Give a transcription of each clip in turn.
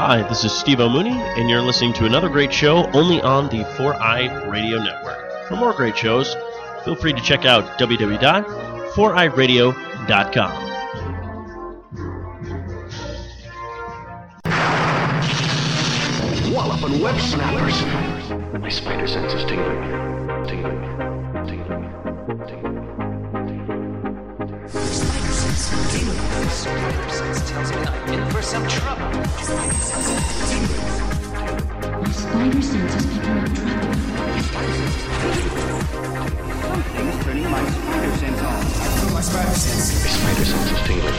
Hi, this is Steve O'Mooney, and you're listening to another great show only on the 4i Radio Network. For more great shows, feel free to check out www.4iradio.com. Wallop and web snappers. My spider sense is tingling. Tingling. Tingling. Tingling. Spider sense tingling. Spider sense tells me I'm in for some trouble. My spider sense is picking up trouble. Something's turning my spider sense on. My spider sense. My spider sense is tingling.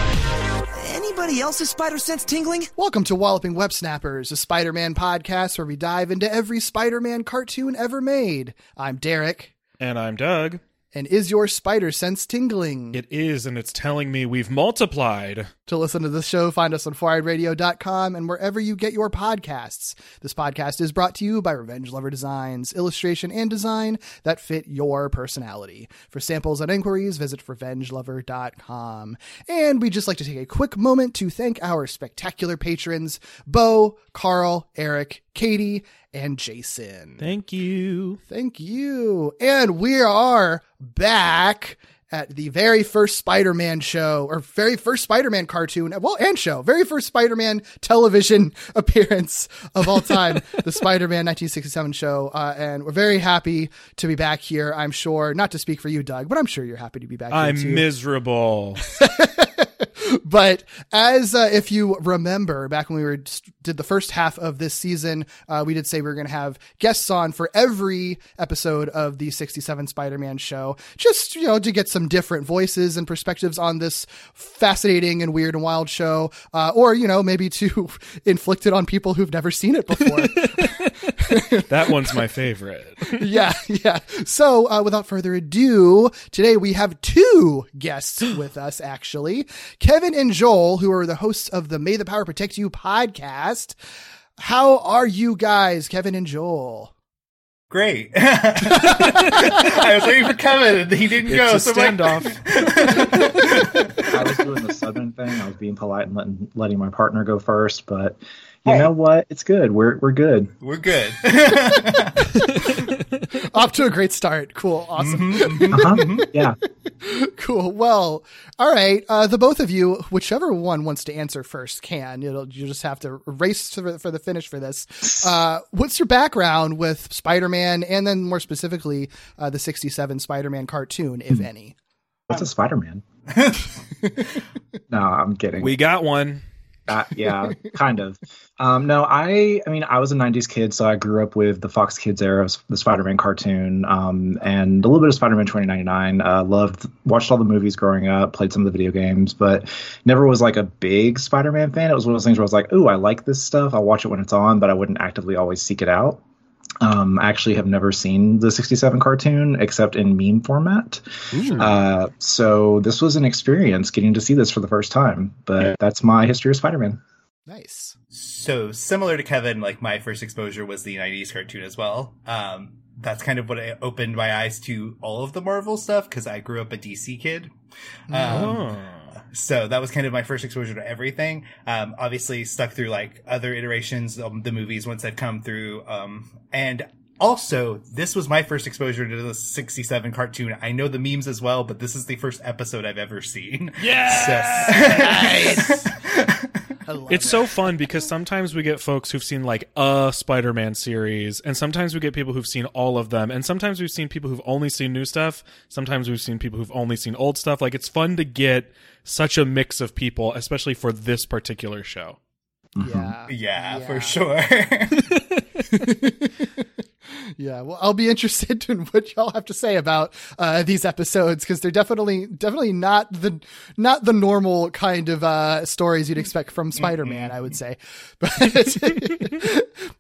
Anybody else's spider sense tingling? Welcome to Walloping Web Snappers, a Spider Man podcast where we dive into every Spider Man cartoon ever made. I'm Derek, And I'm Doug. And is your spider sense tingling? It is, and it's telling me we've multiplied. To listen to this show, find us on 4iRadio.com and wherever you get your podcasts. This podcast is brought to you by Revenge Lover Designs, illustration and design that fit your personality. For samples and inquiries, visit revengelover.com. And we'd just like to take a quick moment to thank our spectacular patrons, Bo, Carl, Eric, Katie, and Jason. Thank you. Thank you. And we are back at the very first Spider-Man show or very first Spider-Man cartoon, well, and show, very first Spider-Man television appearance of all time, the Spider-Man 1967 show. Uh, and we're very happy to be back here. I'm sure, not to speak for you, Doug, but I'm sure you're happy to be back I'm miserable. but as uh, if you remember back when we were did the first half of this season uh, we did say we were going to have guests on for every episode of the 67 spider-man show just you know to get some different voices and perspectives on this fascinating and weird and wild show uh, or you know maybe to inflict it on people who've never seen it before that one's my favorite. yeah, yeah. So, uh, without further ado, today we have two guests with us, actually. Kevin and Joel, who are the hosts of the May the Power Protect You podcast. How are you guys, Kevin and Joel? Great. I was waiting for Kevin and he didn't go. It's a so I'm like- standoff. I was doing the southern thing. I was being polite and letting letting my partner go first, but you know what? It's good. We're we're good. We're good. Off to a great start. Cool. Awesome. Uh-huh. Yeah. Cool. Well, all right. Uh, the both of you, whichever one wants to answer first, can. It'll, you just have to race for, for the finish for this. Uh, what's your background with Spider-Man, and then more specifically, uh, the '67 Spider-Man cartoon, if any? What's a Spider Man? no, I'm kidding. We got one. Yeah, kind of. Um, no, I, I mean, I was a '90s kid, so I grew up with the Fox Kids era the Spider-Man cartoon, um, and a little bit of Spider-Man 2099. Uh, loved, watched all the movies growing up, played some of the video games, but never was like a big Spider-Man fan. It was one of those things where I was like, "Ooh, I like this stuff. I'll watch it when it's on," but I wouldn't actively always seek it out. Um, I actually have never seen the 67 cartoon except in meme format. Uh, so this was an experience getting to see this for the first time. But that's my history of Spider-Man. Nice. so similar to Kevin, like my first exposure was the 90s cartoon as well. Um, that's kind of what I opened my eyes to all of the Marvel stuff because I grew up a DC kid. Um, Oh. So that was kind of my first exposure to everything. Um, obviously stuck through like other iterations of the movies once I've come through. Um, and also this was my first exposure to the 67 cartoon. I know the memes as well, but this is the first episode I've ever seen. Yes! I love It's it. so fun because sometimes we get folks who've seen like a Spider Man series, and sometimes we get people who've seen all of them, and sometimes we've seen people who've only seen new stuff, sometimes we've seen people who've only seen old stuff. Like, it's fun to get such a mix of people, especially for this particular show. Mm-hmm. Yeah. yeah, for sure. Yeah, well, I'll be interested in what y'all have to say about uh, these episodes because they're definitely definitely not the not the normal kind of uh, stories you'd expect from Spider-Man. I would say, but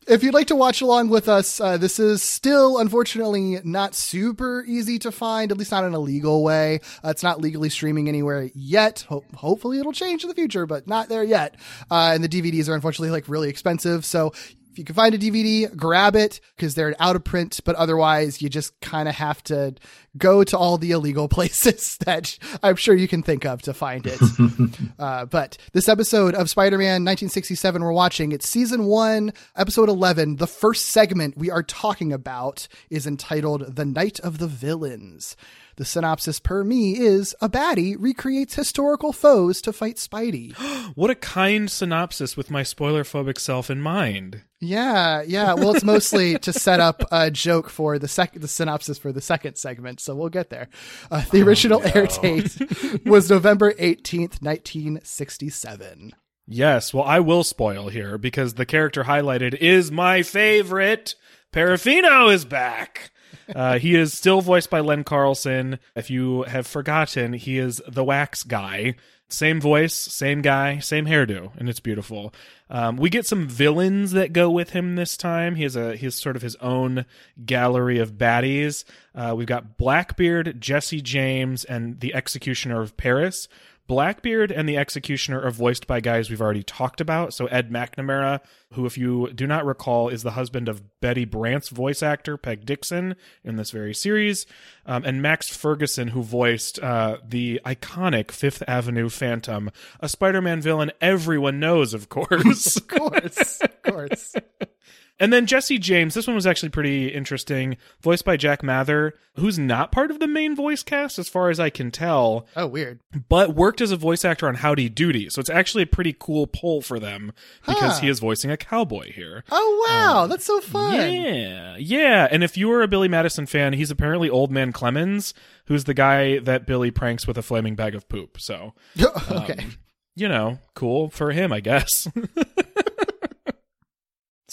if you'd like to watch along with us, uh, this is still unfortunately not super easy to find, at least not in a legal way. Uh, it's not legally streaming anywhere yet. Ho- hopefully, it'll change in the future, but not there yet. Uh, and the DVDs are unfortunately like really expensive, so If you can find a DVD, grab it because they're out of print, but otherwise you just kind of have to go to all the illegal places that I'm sure you can think of to find it. uh, but this episode of Spider-Man 1967 we're watching, it's season 1, episode 11. The first segment we are talking about is entitled The Night of the Villains. The synopsis per me is a baddie recreates historical foes to fight Spidey. What a kind synopsis with my spoiler phobic self in mind. Yeah, yeah. Well, it's mostly to set up a joke for the second, the synopsis for the second segment. So we'll get there. Uh, the original air date was November 18th, 1967. Yes, well, I will spoil here because the character highlighted is my favorite. Parafino is back. Uh, he is still voiced by Len Carlson. If you have forgotten, he is the wax guy. Same voice, same guy, same hairdo, and it's beautiful. Um, we get some villains that go with him this time. He has a he has sort of his own gallery of baddies. Uh, we've got Blackbeard, Jesse James, and the Executioner of Paris. Blackbeard and the Executioner are voiced by guys we've already talked about. So Ed McNamara, who, if you do not recall, is the husband of Betty Brant's voice actor Peg Dixon in this very series, um, and Max Ferguson, who voiced uh, the iconic Fifth Avenue Phantom, a Spider-Man villain everyone knows, of course. Of course, of course. And then Jesse James, this one was actually pretty interesting, voiced by Jack Mather, who's not part of the main voice cast as far as I can tell, Oh, weird. but worked as a voice actor on Howdy Doody. So it's actually a pretty cool pull for them because Huh. he is voicing a cowboy here. Oh, wow. Um, That's so fun. Yeah, yeah. And if you were a Billy Madison fan, he's apparently Old Man Clemens, who's the guy that Billy pranks with a flaming bag of poop. So, okay. Um, you know, cool for him, I guess.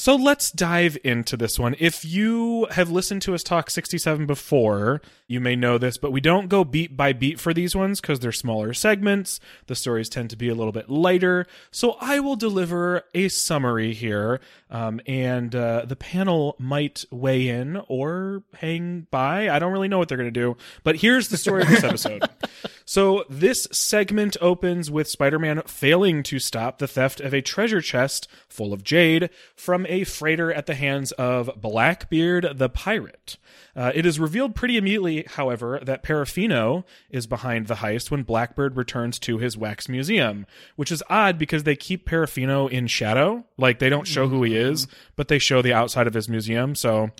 So let's dive into this one. If you have listened to us talk 67 before, you may know this, but we don't go beat by beat for these ones because they're smaller segments. The stories tend to be a little bit lighter. So I will deliver a summary here, um, and uh, the panel might weigh in or hang by. I don't really know what they're going to do, but here's the story of this episode. So this segment opens with Spider-Man failing to stop the theft of a treasure chest full of jade from a freighter at the hands of Blackbeard the pirate. Uh, it is revealed pretty immediately, however, that Parafino is behind the heist when Blackbird returns to his wax museum, which is odd because they keep Parafino in shadow. Like they don't show who he is, but they show the outside of his museum, so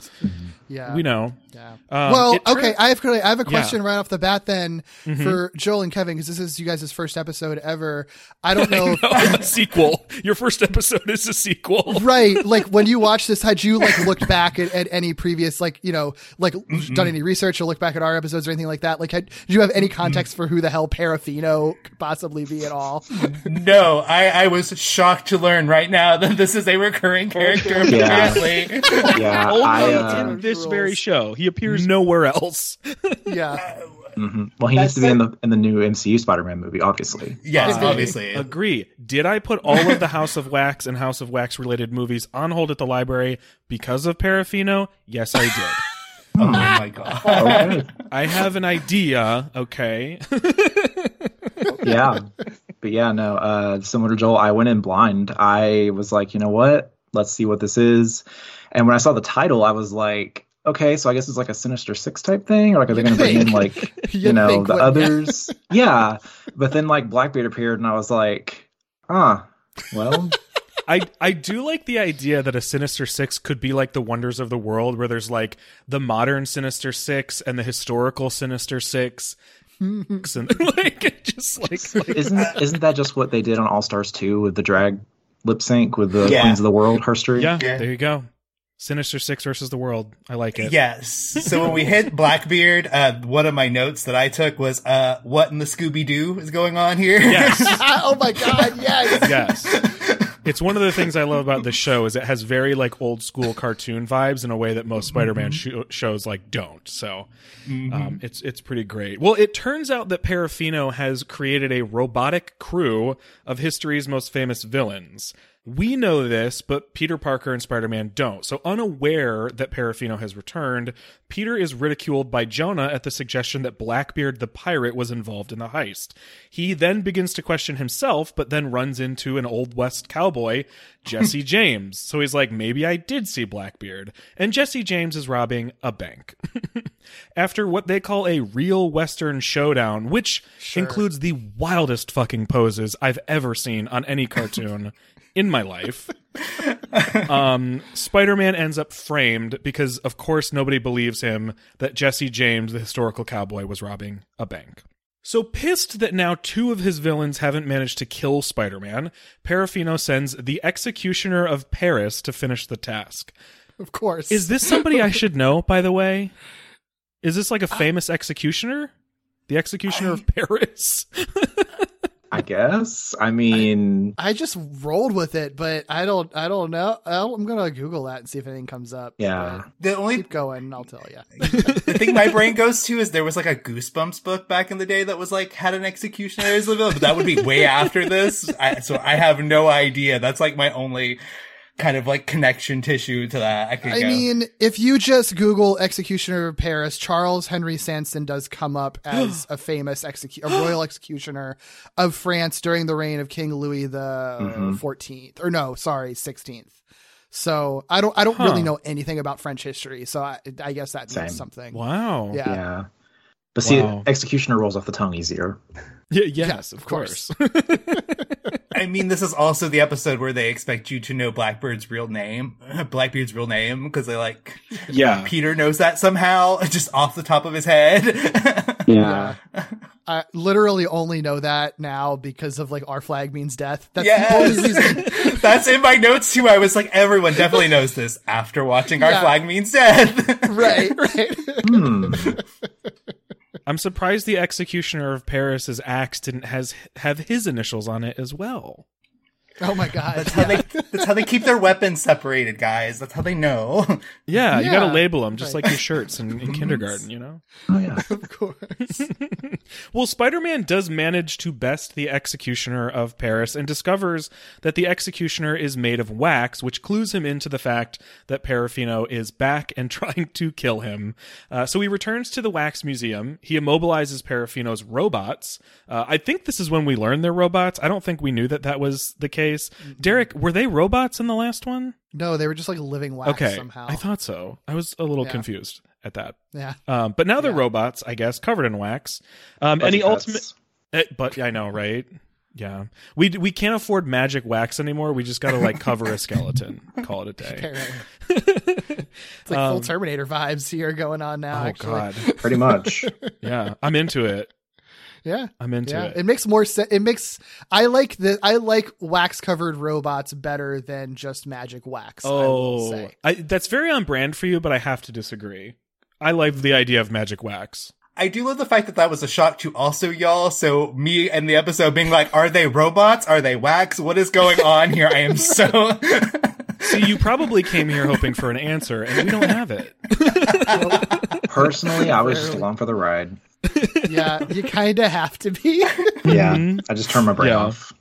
Yeah. we know. Yeah. Um, well, it turns- okay. I have I have a Yeah. question right off the bat then Mhm. for Joel and Kevin because this is you guys' first episode ever. I don't know. if, No, a sequel. Your first episode is a sequel. right like when you watched this had you like looked back at, at any previous like you know like done any research or looked back at our episodes or anything like that like had, did you have any context for who the hell parafino could possibly be at all No, I, I was shocked to learn right now that this is a recurring character. Yeah. Apparently, Yeah, Only I, uh, in this very show. He appears nowhere else. yeah mhm. Well, he needs to be in the in the new MCU Spider-Man movie, obviously. yes, Uh, obviously. Agree. Did I put all of the House of Wax and House of Wax related movies on hold at the library because of Parafino? Yes, I did. Oh my god. Okay. I have an idea. Okay. yeah, but yeah, no. Uh, similar to Joel, I went in blind. I was like, you know what? Let's see what this is. And when I saw the title, I was like, okay, so I guess it's like a Sinister Six type thing, or like are they going to bring in like you You'd know the wouldn't others? yeah, but then like Blackbeard appeared, and I was like, ah, well, I I do like the idea that a Sinister Six could be like the Wonders of the World, where there's like the modern Sinister Six and the historical Sinister Six. and like just like, like isn't isn't that just what they did on All Stars two with the drag lip sync with the Yeah. Queens of the World herstory? yeah, Yeah. there you go. Sinister Six versus the world. I like it. Yes. So when we hit Blackbeard, uh, one of my notes that I took was, uh, what in the Scooby Doo is going on here? Yes. oh my god yes yes. It's one of the things I love about this show is it has very like old school cartoon vibes in a way that most Spider-Man sho- shows like don't. So um, it's it's pretty great. Well, it turns out that Parafino has created a robotic crew of history's most famous villains. We know this, but Peter Parker and Spider Man don't. So, unaware that Parafino has returned, Peter is ridiculed by Jonah at the suggestion that Blackbeard the pirate was involved in the heist. He then begins to question himself, but then runs into an Old West cowboy, Jesse James. So he's like, maybe I did see Blackbeard. And Jesse James is robbing a bank. After what they call a real Western showdown, which includes the wildest fucking poses I've ever seen on any cartoon in my life. um, Spider Man ends up framed because, of course, nobody believes him that Jesse James, the historical cowboy, was robbing a bank. So pissed that now two of his villains haven't managed to kill Spider Man, Parafino sends the Executioner of Paris to finish the task. Of course. Is this somebody I should know, by the way? Is this like a famous executioner? The Executioner of Paris? I guess. I mean, I just rolled with it, but I don't. I don't know. I'll, I'm gonna Google that and see if anything comes up. yeah. The only Keep going. I'll tell you. the thing my brain goes to is there was like a Goosebumps book back in the day that was like had an executioner as the villain, but that would be way after this. I, so I have no idea. That's like my only kind of like connection tissue to that. I could I go. mean, if you just Google executioner of Paris, Charles Henry Sanson does come up as a famous execu- a royal executioner of France during the reign of King Louis the Mhm. 14th, or no, sorry, 16th. So I don't, I don't Huh. really know anything about French history. So I, I guess that means Same. something. wow. Yeah. Yeah. But see, Wow. executioner rolls off the tongue easier. Y- yes, Yeah, of of course. I mean, this is also the episode where they expect you to know Blackbird's real name, Blackbeard's real name, because they like yeah. Peter knows that somehow, just off the top of his head. Yeah. I literally only know that now because of like our flag means death. That's the Yes. only reason. That's in my notes too. I was like, everyone definitely knows this after watching Our Yeah. Flag Means Death. right, right. Hmm. I'm surprised the Executioner of Paris's axe didn't has have his initials on it as well. Oh my god. That's how they. That's how they keep their weapons separated, guys. That's how they know. Yeah, you got to label them just Right. like your shirts in, in kindergarten, you know. Oh yeah. of course. Well, Spider Man does manage to best the Executioner of Paris and discovers that the Executioner is made of wax, which clues him into the fact that Parafino is back and trying to kill him. Uh, so he returns to the Wax Museum. He immobilizes Parafino's robots. Uh, I think this is when we learn they're robots. I don't think we knew that that was the case. Derek, were they robots in the last one? No, they were just like living wax okay, somehow. I thought so. I was a little Yeah. confused at that. yeah. Um, but now they're Yeah. robots, I guess, covered in wax. Um, and Budget the ultimate, uh, but I know, right? Yeah, we we can't afford magic wax anymore. We just got to like cover a skeleton, call it a day. Apparently. it's like full Um, Terminator vibes here going on now. oh actually. God, Pretty much. yeah, I'm into it. Yeah. I'm into yeah, it. it makes more sense. It makes I like the I like wax covered robots better than just magic wax. I will Oh, say. I, that's very on brand for you, but I have to disagree. I like the idea of magic wax. I do love the fact that that was a shock to also y'all. So me and the episode being like, are they robots? Are they wax? What is going on here? I am so. See, you probably came here hoping for an answer, and we don't have it. Personally, I was just along for the ride. Yeah, you kind of have to be. Yeah. I just turned my brain Yeah. off.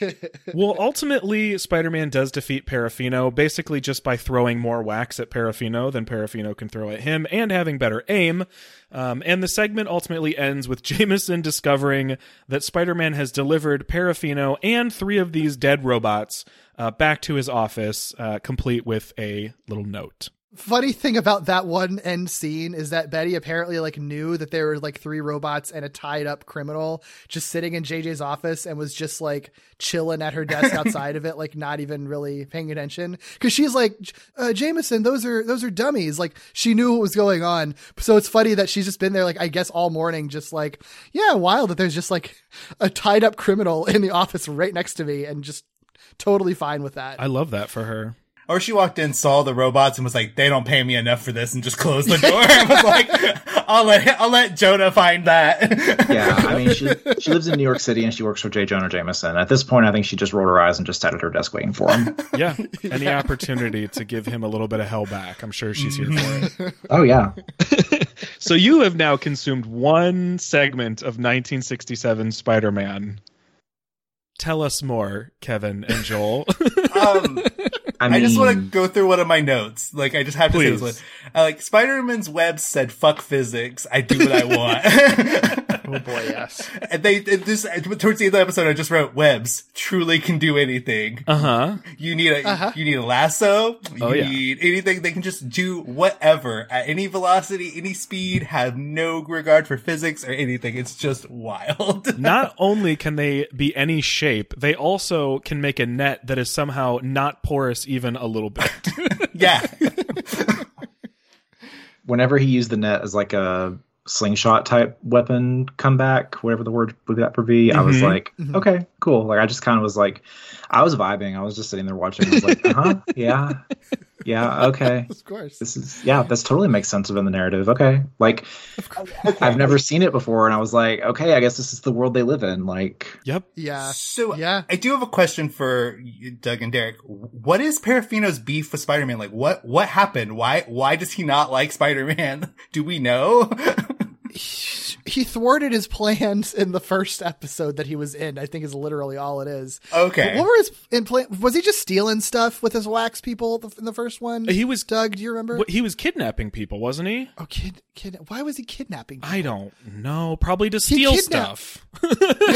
well, ultimately, Spider Man does defeat Parafino basically just by throwing more wax at Parafino than Parafino can throw at him and having better aim. Um, and the segment ultimately ends with Jameson discovering that Spider Man has delivered Parafino and three of these dead robots uh, back to his office, uh, complete with a little note. Funny thing about that one end scene is that Betty apparently like knew that there were like three robots and a tied up criminal just sitting in JJ's office and was just like chilling at her desk outside of it, like not even really paying attention. Cause she's like, uh, Jameson, those are, those are dummies. Like she knew what was going on. So it's funny that she's just been there, like, I guess all morning, just like, yeah, wild that there's just like a tied up criminal in the office right next to me and just totally fine with that. I love that for her. Or she walked in, saw the robots, and was like, "They don't pay me enough for this," and just closed the door. I was like, "I'll let I'll let Jonah find that." Yeah, I mean, she she lives in New York City and she works for J. Jonah Jameson. At this point, I think she just rolled her eyes and just sat at her desk waiting for him. Yeah. Any opportunity to give him a little bit of hell back. I'm sure she's here for it. Oh yeah, So you have now consumed one segment of 1967 Spider-Man. Tell us more, Kevin and Joel. Um, I, I, just want to go through one of my notes. Like, I just have to Please. say this one. Uh, like, Spider-Man's web said, fuck physics. I do what I want. Oh boy, yes. and they, it just, towards the end of the episode, I just wrote, webs truly can do anything. Uh huh. You need a, you need a lasso. You Oh, yeah. need anything. They can just do whatever at any velocity, any speed, have no regard for physics or anything. It's just wild. Not only can they be any shape, they also can make a net that is somehow not porous even a little bit. yeah. whenever he used the net as like a slingshot type weapon comeback, whatever the word would that would be, I was Mhm. like, okay, cool. Like I just kind of was like, I was vibing. I was just sitting there watching. I was like, uh huh, yeah, yeah, okay. Of course. This is yeah, this totally makes sense within the narrative. Okay, like I've never seen it before, and I was like, okay, I guess this is the world they live in. Like, yep. Yeah. So Yeah. I do have a question for Doug and Derek. What is Parafino's beef with Spider-Man? Like, what what happened? Why why does he not like Spider-Man? Do we know? He thwarted his plans in the first episode that he was in. I think is literally all it is. Okay. But what were his in plan? Was he just stealing stuff with his wax people in the first one? He was Doug. Do you remember? He was kidnapping people, wasn't he? oh, kid, kid. Why was he kidnapping? People? I don't know. Probably to steal kidnapped- stuff. yeah,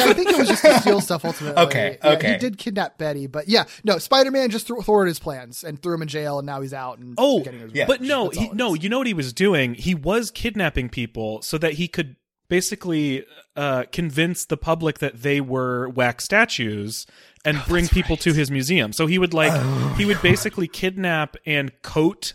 I think it was just to steal stuff ultimately. Okay, Yeah, okay. He did kidnap Betty, but yeah, no, Spider Man just threw, thwarted his plans and threw him in jail, and now he's out. And Oh, getting his yeah. but no, he, no. You know what he was doing? He was kidnapping people so that he could basically uh, convince the public that they were wax statues and bring people to his museum. So he would like he would basically kidnap and coat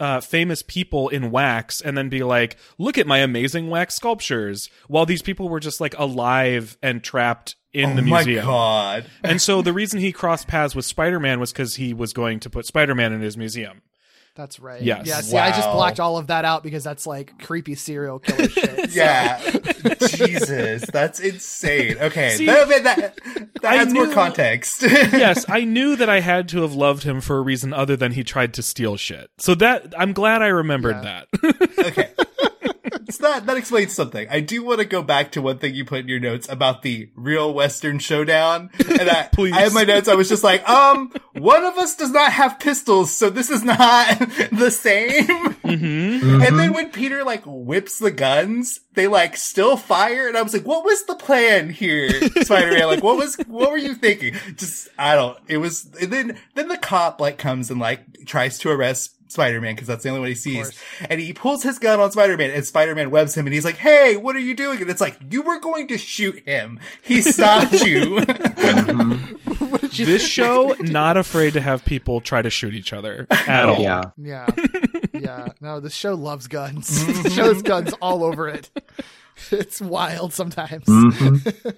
uh, famous people in wax and then be like, "Look at my amazing wax sculptures," while these people were just like alive and trapped in oh the my museum. god. And so the reason he crossed paths with Spider-Man was because he was going to put Spider-Man in his museum. That's right. Yes. Yeah. See, I just blocked all of that out because that's like creepy serial killer shit. so- Yeah. Jesus, that's insane. Okay, See, that, that, that, that I adds more context. yes, I knew that I had to have loved him for a reason other than he tried to steal shit. So that I'm glad I remembered Yeah. that. okay. That that explains something. I do want to go back to one thing you put in your notes about the real Western showdown. And I, Please. I have my notes. I was just like, um, one of us does not have pistols, so this is not the same. mm-hmm. And then when Peter like whips the guns, they like still fire, and I was like, "What was the plan here, Spider-Man? like, what was what were you thinking?" Just I don't. It was. And then then the cop like comes and like tries to arrest Spider-Man because that's the only one he sees, and he pulls his gun on Spider-Man, and Spider-Man webs him, and he's like, "Hey, what are you doing?" And it's like, "You were going to shoot him. He stopped you." Mm-hmm. this show not afraid to have people try to shoot each other at all. yeah, Yeah. yeah. No, this show loves guns. the show has guns all over it. It's wild sometimes. Mm-hmm.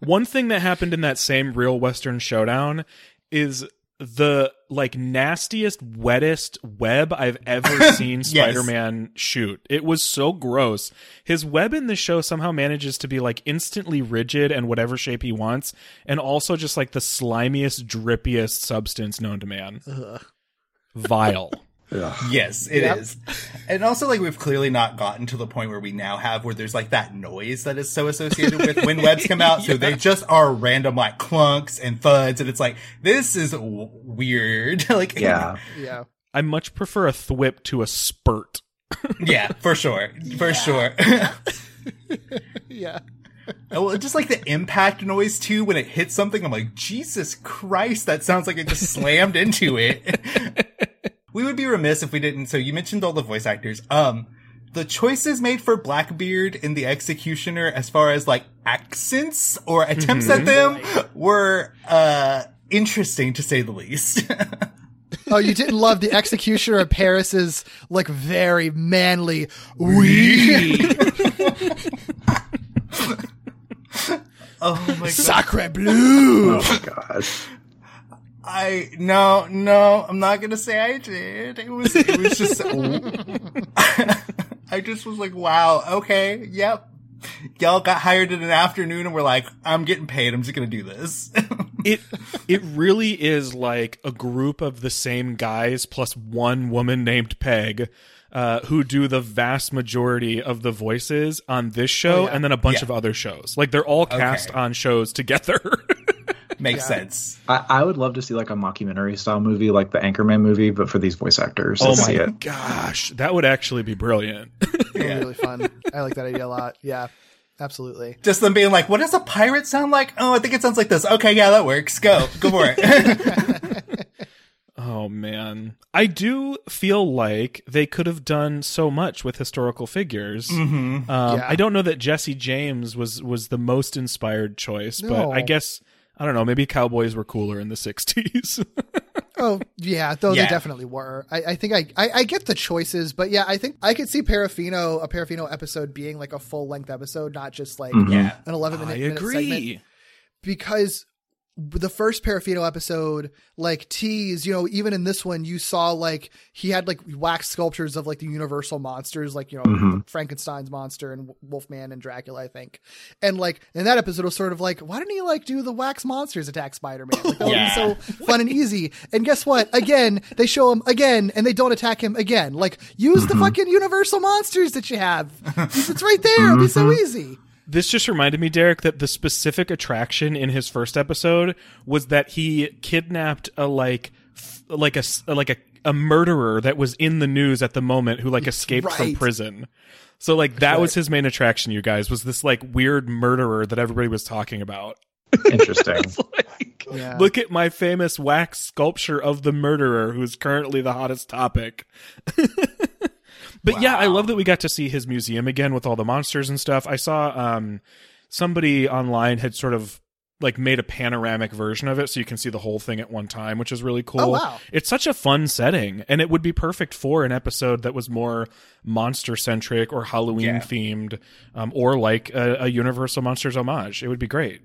One thing that happened in that same real Western showdown is the like nastiest, wettest web I've ever seen Spider-Man shoot. It was so gross. His web in the show somehow manages to be like instantly rigid and whatever shape he wants, and also just like the slimiest, drippiest substance known to man. Vile. Yes, it is, And also, like, we've clearly not gotten to the point where we now have where there's like that noise that is so associated with when webs come out. So they just are random like clunks and thuds. And it's like, this is w- weird. like, yeah. Yeah. I much prefer a thwip to a spurt. yeah, for sure. For sure. Yeah. well, just like the impact noise too, when it hits something, I'm like, Jesus Christ, that sounds like it just slammed into it. We would be remiss if we didn't. So you mentioned all the voice actors. Um, the choices made for Blackbeard in the Executioner, as far as like accents or attempts at them, were uh interesting to say the least. Oh, you didn't love the executioner of Paris's like very manly we oh my god! sacre bleu. Oh my gosh. I no no, I'm not gonna say I did. It was it was just I just was like, wow, okay, yep. Y'all got hired in an afternoon and we're like, I'm getting paid, I'm just gonna do this. it it really is like a group of the same guys plus one woman named Peg. Uh, who do the vast majority of the voices on this show Oh, yeah. and then a bunch Yeah. of other shows. Like they're all cast Okay. on shows together. Makes Yeah. sense. I, I would love to see like a mockumentary style movie, like the Anchorman movie, but for these voice actors. Oh my it. gosh, that would actually be brilliant. Really, really fun. I like that idea a lot. Yeah, absolutely. Just them being like, "What does a pirate sound like?" Oh, I think it sounds like this. Okay, yeah, that works. Go, go for it. Oh man, I do feel like they could have done so much with historical figures. Mm-hmm. Um, Yeah. I don't know that Jesse James was was the most inspired choice, but I guess I don't know. Maybe cowboys were cooler in the '60s. Oh yeah, though Yeah. they definitely were. I, I think I, I I get the choices, but yeah, I think I could see Parafino a Parafino episode being like a full length episode, not just like yeah, an eleven minute, I minute segment. agree. because the first Parafino episode, like tease, you know, even in this one, you saw like he had like wax sculptures of like the universal monsters, like, you know, Mhm. Frankenstein's monster and Wolfman and Dracula, I think. And like in that episode, it was sort of like, why didn't he like do the wax monsters attack Spider Man? Like, that would Yeah. be so fun and easy. And guess what? Again, they show him again and they don't attack him again. Like, use the fucking universal monsters that you have. It's right there. It'll be so easy. This just reminded me, Derek, that the specific attraction in his first episode was that he kidnapped a like, f- like a s- like a a murderer that was in the news at the moment who like escaped from prison. So like that was his main attraction, you guys, was this like weird murderer that everybody was talking about. Interesting. like, Yeah. look at my famous wax sculpture of the murderer who's currently the hottest topic. but yeah, I love that we got to see his museum again with all the monsters and stuff. I saw um somebody online had sort of like made a panoramic version of it so you can see the whole thing at one time, which is really cool. Oh, wow. It's such a fun setting and it would be perfect for an episode that was more monster centric or Halloween Yeah. themed um, or like a, a Universal Monsters homage. It would be great.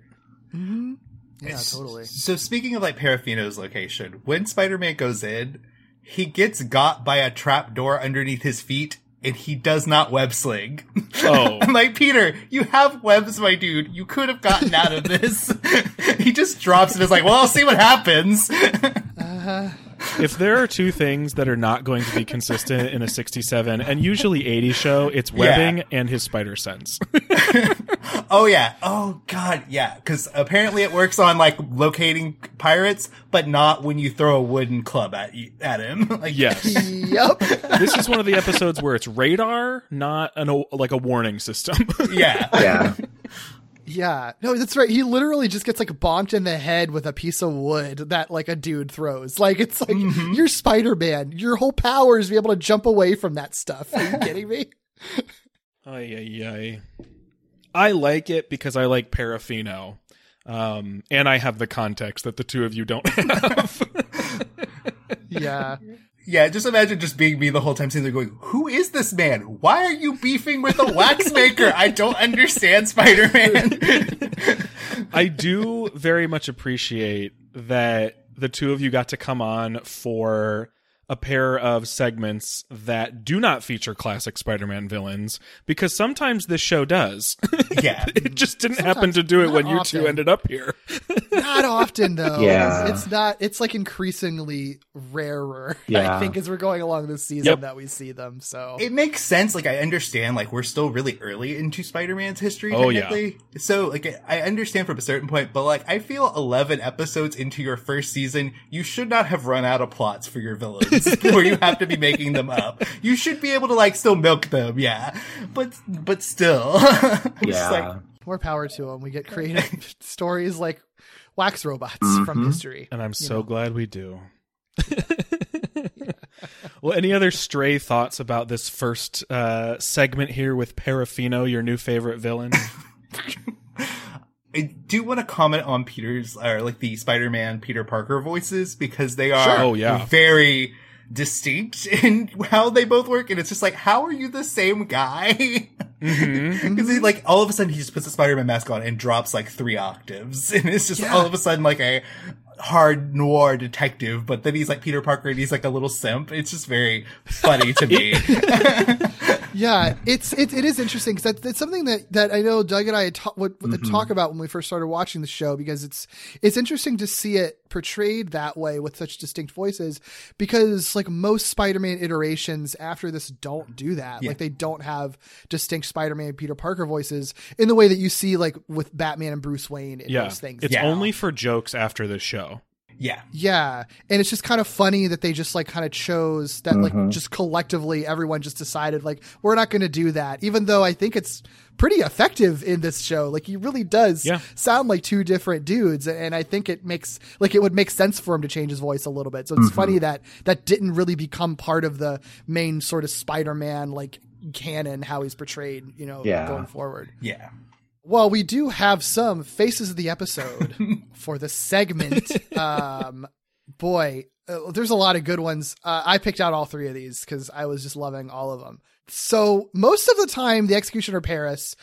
Yeah, totally. So speaking of like Parafino's location, when Spider-Man goes in, he gets got by a trap door underneath his feet and he does not web sling. Oh. I'm like, Peter, you have webs, my dude. You could have gotten out of this. he just drops and is like, well, I'll see what happens. Uh, if there are two things that are not going to be consistent in a 67 and usually 80 show, it's webbing and his spider sense. oh yeah. Oh god. Yeah. Cause apparently it works on like locating pirates, but not when you throw a wooden club at you, at him. like, yes. Yep. This is one of the episodes where it's radar, not an like a warning system. Yeah. yeah. Yeah, no, that's right. He literally just gets like bonked in the head with a piece of wood that like a dude throws. Like it's like you're Spider Man. Your whole power is to be able to jump away from that stuff. Are you kidding me? Ay, ay, ay. I like it because I like Parafino. Um, and I have the context that the two of you don't have. Yeah, Yeah, just imagine just being me the whole time, sitting there going, "Who is this man? Why are you beefing with a wax maker? I don't understand, Spider-Man." I do very much appreciate that the two of you got to come on for a pair of segments that do not feature classic Spider-Man villains because sometimes this show does. yeah, it just didn't happen to do it not when you two ended up here. not often though. Yeah. it's, it's not. It's like increasingly rarer. Yeah. I think as we're going along this season Yep. that we see them. So it makes sense. Like I understand. Like we're still really early into Spider-Man's history. Oh, yeah. technically. So like I understand from a certain point, but like I feel eleven episodes into your first season, you should not have run out of plots for your villains where you have to be making them up. You should be able to like still milk them, yeah. But but still, Yeah. like, more power to them. We get creative stories like wax robots from Mhm. history. And I'm so glad we do. well, any other stray thoughts about this first uh, segment here with Parafino, your new favorite villain? I do want to comment on Peter's or like the Spider-Man Peter Parker voices because they are Sure. Oh, yeah. very distinct in how they both work and it's just like how are you the same guy Mm-hmm. because he like all of a sudden he just puts a spider-man mask on and drops like three octaves and it's just Yeah. all of a sudden like a hard noir detective but then he's like peter parker and he's like a little simp it's just very funny to me yeah, it's it, it is interesting because that's, something that, that I know Doug and I ta- would, would Mhm. talk about when we first started watching the show because it's it's interesting to see it portrayed that way with such distinct voices because like most Spider-Man iterations after this don't do that Yeah. like they don't have distinct Spider-Man and Peter Parker voices in the way that you see like with Batman and Bruce Wayne in Yeah, those things it's now. only for jokes after the show. Yeah. Yeah, and it's just kind of funny that they just like kind of chose that like Mhm. just collectively everyone just decided like we're not going to do that even though I think it's pretty effective in this show. Like he really does Yeah. sound like two different dudes and I think it makes like it would make sense for him to change his voice a little bit. So it's funny that that didn't really become part of the main sort of Spider-Man like canon how he's portrayed, you know, Yeah. going forward. Yeah. Well, we do have some faces of the episode for the segment. Um, boy, uh, there's a lot of good ones. Uh, I picked out all three of these because I was just loving all of them. So most of the time, the Executioner Paris,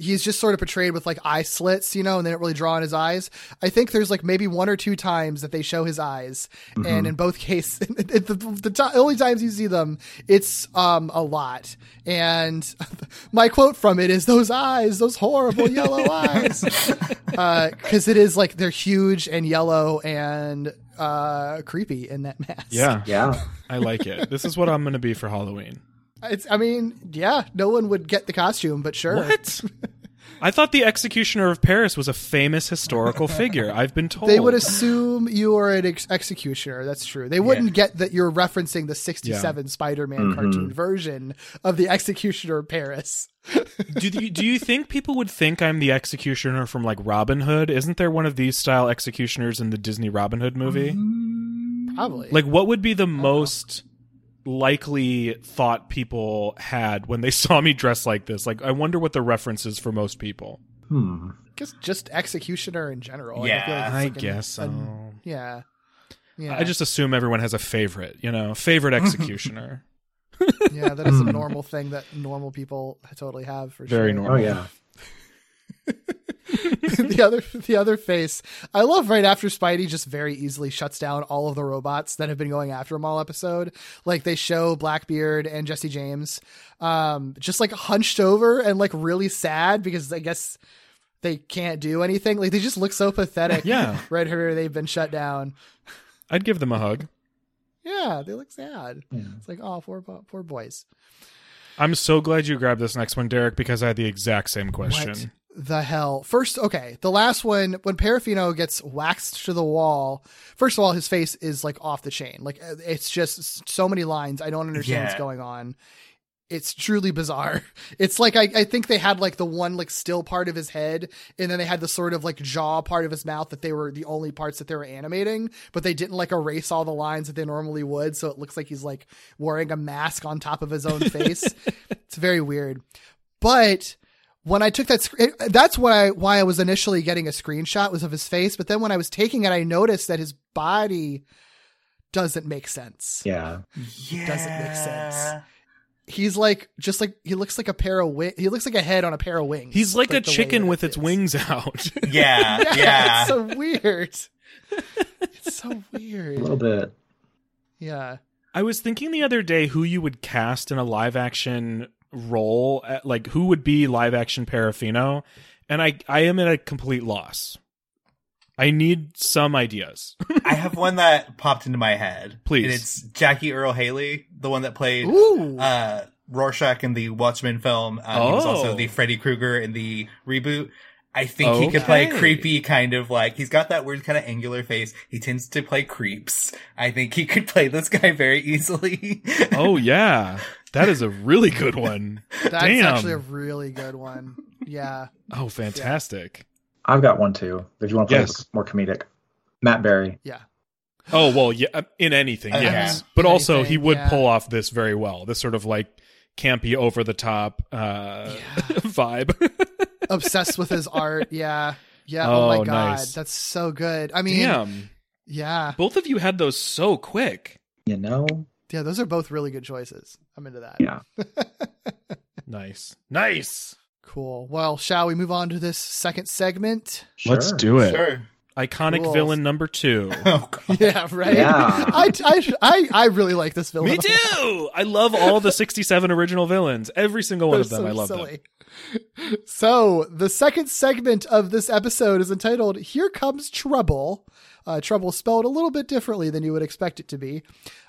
he's just sort of portrayed with like eye slits, you know, and they don't really draw on his eyes. I think there's like maybe one or two times that they show his eyes, and in both cases, the, the, ti- only times you see them, it's um a lot. And my quote from it is, "Those eyes, those horrible yellow eyes," because it is like they're huge and yellow and uh creepy in that mask. Yeah, Yeah. I like it. This is what I'm going to be for Halloween. It's, I mean, yeah, no one would get the costume, but sure. What? I thought the Executioner of Paris was a famous historical figure. I've been told They would assume you are an ex- executioner. That's true. They wouldn't get that you're referencing the 67 Spider-Man mm-hmm. cartoon version of the Executioner of Paris. do you, do you think people would think I'm the executioner from like Robin Hood? Isn't there one of these style executioners in the Disney Robin Hood movie? Mm, probably. Like, what would be the uh-huh. most likely thought people had when they saw me dressed like this? Like, I wonder what the reference is for most people. Hmm. I guess just executioner in general. Like, Yeah, feel like it's I like an- guess so. an- yeah. Yeah. I just assume everyone has a favorite, you know, favorite executioner. yeah, that is a normal thing that normal people totally have for Very sure. normal. Oh yeah. the other the other face. I love right after Spidey just very easily shuts down all of the robots that have been going after him all episode. Like they show Blackbeard and Jesse James um just like hunched over and like really sad because I guess they can't do anything. Like they just look so pathetic. Yeah. Right here they've been shut down. I'd give them a hug. Yeah, they look sad. It's like, oh, poor poor boys. I'm so glad you grabbed this next one, Derek, because I had the exact same question. What the hell? First, okay, the last one when Parafino gets waxed to the wall. First of all, his face is like off the chain. Like uh, it's just so many lines. I don't understand what's going on. It's truly bizarre. It's like I, I think they had like the one like still part of his head, and then they had the sort of like jaw part of his mouth that they were the only parts that they were animating, but they didn't like erase all the lines that they normally would, so it looks like he's like wearing a mask on top of his own face. it's very weird. But when I took that, sc- it- that's why why I was initially getting a screenshot was of his face. But then when I was taking it, I noticed that his body doesn't make sense. Yeah. Yeah. Doesn't make sense. He's like just like he looks like a pair of wings. He looks like a head on a pair of wings. He's like, a chicken with its is. wings out. Yeah. Yeah, Yeah. it's so weird. it's so weird. A little bit. Yeah. I was thinking the other day who you would cast in a live action role, uh, like who would be live action Parafino, and I I am at a complete loss. I need some ideas. I have one that popped into my head. Please. And it's Jackie Earle Haley, the one that played Ooh. uh, Rorschach in the Watchmen film. Um, He was also Oh. the Freddy Krueger in the reboot. I think he could play creepy, kind of like he's got that weird kind of angular face. He tends to play creeps. I think he could play this guy very easily. oh yeah, that is a really good one. That's Damn. actually a really good one. Yeah. oh, fantastic. I've got one too. If you want to play Yes. more comedic, Matt Berry. Yeah. Oh well, yeah, uh, in anything, Okay. yes, but also he would yeah. pull off this very well. This sort of like campy, over the top uh, vibe. Obsessed with his art. Yeah. Yeah. Oh, Oh, my god. nice. That's so good. I mean, Damn, yeah. both of you had those so quick. You know? Yeah, those are both really good choices. I'm into that. Yeah. Nice, nice. Cool. Well, shall we move on to this second segment? Sure. Let's do it. sure. Iconic Rules. villain number two. Oh, Yeah, right. Yeah. I, I, I, I really like this villain. Me too. I love all the 67 original villains. Every single one of them. so I love them. So the second segment of this episode is entitled "Here Comes Trouble." Uh, trouble spelled a little bit differently than you would expect it to be.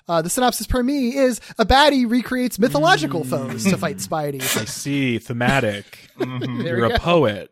Uh, the synopsis per me is a baddie recreates mythological foes to fight Spidey. I see. Thematic. There You're a go. poet.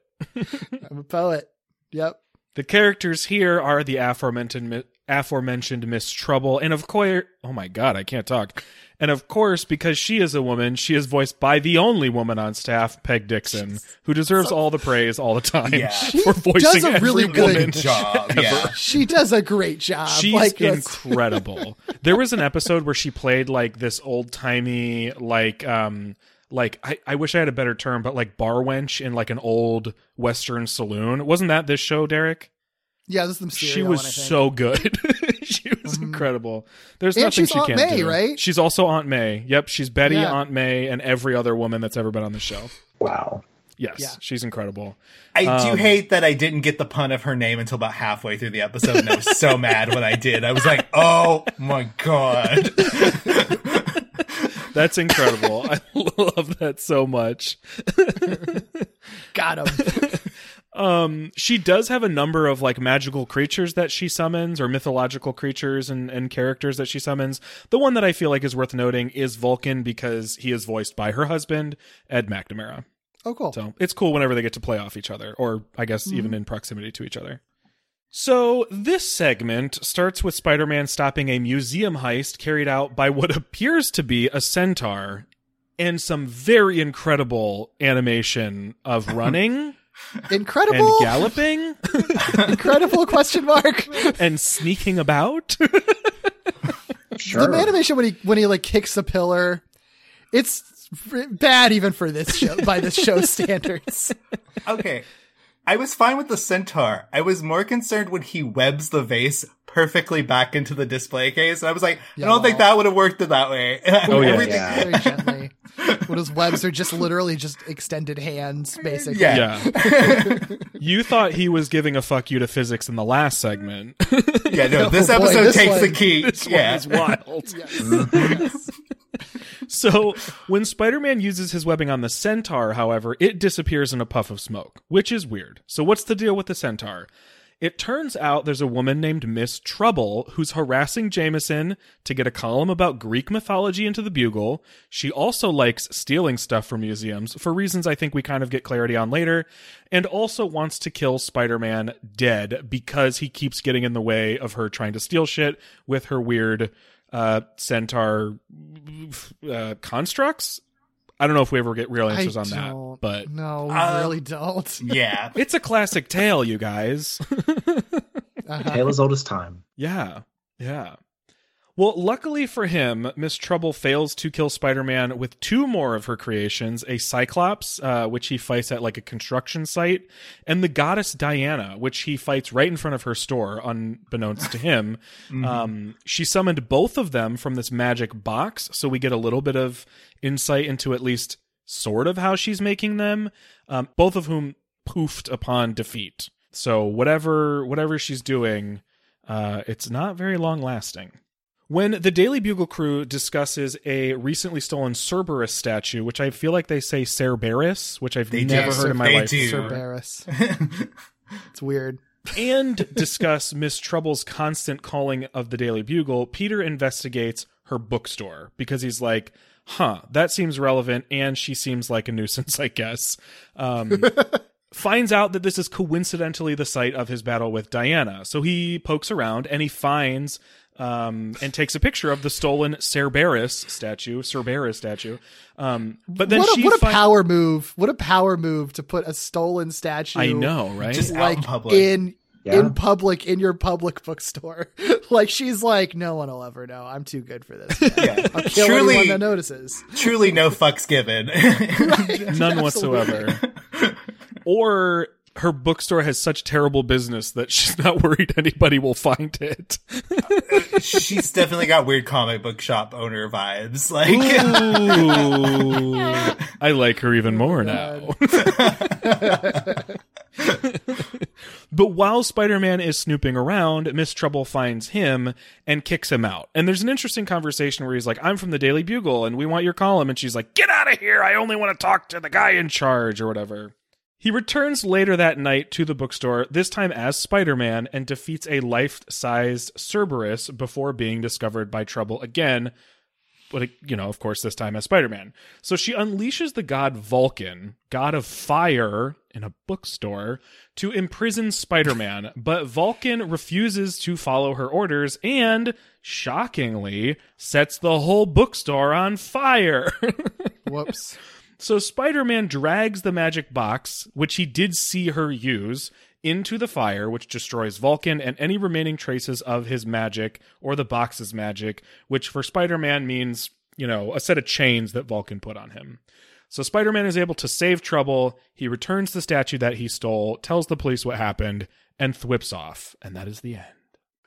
I'm a poet. Yep. The characters here are the aforementioned aforementioned Miss Trouble, and of course, oh my god, I can't talk. And of course, because she is a woman, she is voiced by the only woman on staff, Peg Dixon, who deserves all the praise all the time Yeah. for voicing does a really every good woman. job. Yeah. She does a great job. She's like, incredible. there was an episode where she played like this old timey, like um, like I, I wish I had a better term, but like bar wench in like an old western saloon. Wasn't that this show, Derek? Yeah, this is the Mysterio she was one, I think. so good. she was incredible. There's And nothing she's she Aunt can't May, do. right? She's also Aunt May. Yep, she's Betty, Yeah. Aunt May, and every other woman that's ever been on the show. Wow. Yes, Yeah. she's incredible. I do Um, hate that I didn't get the pun of her name until about halfway through the episode, and I was so mad when I did. I was like, "Oh my god!" That's incredible. I love that so much. Got him. Um, she does have a number of like magical creatures that she summons, or mythological creatures and, and characters that she summons. The one that I feel like is worth noting is Vulcan because he is voiced by her husband, Ed McNamara. Oh, cool. So it's cool whenever they get to play off each other, or I guess even in proximity to each other. So this segment starts with Spider-Man stopping a museum heist carried out by what appears to be a centaur and some very incredible animation of running and Incredible. galloping Incredible question mark. and sneaking about. Sure. The animation when he when he like kicks the pillar, it's bad even for this show by this show standards. okay, I was fine with the centaur. I was more concerned when he webs the vase perfectly back into the display case. And I was like, I don't think that would have worked it that way. Oh, yeah. Everything- Yeah. Very gently. When his webs are just literally just extended hands, basically. Yeah. yeah. you thought he was giving a fuck you to physics in the last segment. Yeah, no, oh, this Oh, boy, episode this takes the one- key. This yeah. one is wild. So, when Spider Man uses his webbing on the centaur, however, it disappears in a puff of smoke, which is weird. So, what's the deal with the centaur? It turns out there's a woman named Miss Trubble who's harassing Jameson to get a column about Greek mythology into the Bugle. She also likes stealing stuff from museums for reasons I think we kind of get clarity on later, and also wants to kill Spider Man dead because he keeps getting in the way of her trying to steal shit with her weird uh, centaur uh, constructs. I don't know if we ever get real I answers on don't- that, but no, we Uh, really don't. Yeah. it's a classic tale, you guys. Uh-huh. Tale as old as time. yeah, yeah. Well, luckily for him, Miss Trubble fails to kill Spider Man with two more of her creations a Cyclops, uh, which he fights at like a construction site, and the goddess Diana, which he fights right in front of her store, unbeknownst to him. um, she summoned both of them from this magic box, so we get a little bit of insight into at least sort of how she's making them, um, both of whom poofed upon defeat. So whatever whatever she's doing, uh, it's not very long lasting. When the Daily Bugle crew discusses a recently stolen Cerberus statue, which I feel like they say Cerberus, which I've They never do. heard in my They life, do. Sir Barris. it's weird. and discuss Miss Trubble's constant calling of the Daily Bugle, Peter investigates her bookstore because he's like, huh, that seems relevant, and she seems like a nuisance, I guess. Um, finds out that this is coincidentally the site of his battle with Diana. So he pokes around and he finds um, and takes a picture of the stolen Cerberus statue, Cerberus statue. Um, but then what a, she what a fin- power move! What a power move to put a stolen statue. I know, right? Just out like in public. in Yeah. in public in your public bookstore. like she's like, no one will ever know. I'm too good for this. yeah. I'll kill Truly, anyone that notices. truly no fucks given. None whatsoever. or her bookstore has such terrible business that she's not worried anybody will find it. She's definitely got weird comic book shop owner vibes. Like, Ooh, I like her even oh more now. But while Spider Man is snooping around, Miss Trubble finds him and kicks him out. And there's an interesting conversation where he's like, I'm from the Daily Bugle and we want your column. And she's like, Get out of here. I only want to talk to the guy in charge or whatever. He returns later that night to the bookstore, this time as Spider Man, and defeats a life sized Cerberus before being discovered by Trubble again. But, you know, of course, this time as Spider Man. So she unleashes the god Vulcan, god of fire, in a bookstore to imprison Spider Man. but Vulcan refuses to follow her orders and, shockingly, sets the whole bookstore on fire. Whoops. So Spider Man drags the magic box, which he did see her use, into the fire, which destroys Vulcan and any remaining traces of his magic or the box's magic, which for Spider Man means, you know, a set of chains that Vulcan put on him. So Spider Man is able to save Trubble. He returns the statue that he stole, tells the police what happened, and thwips off. And that is the end.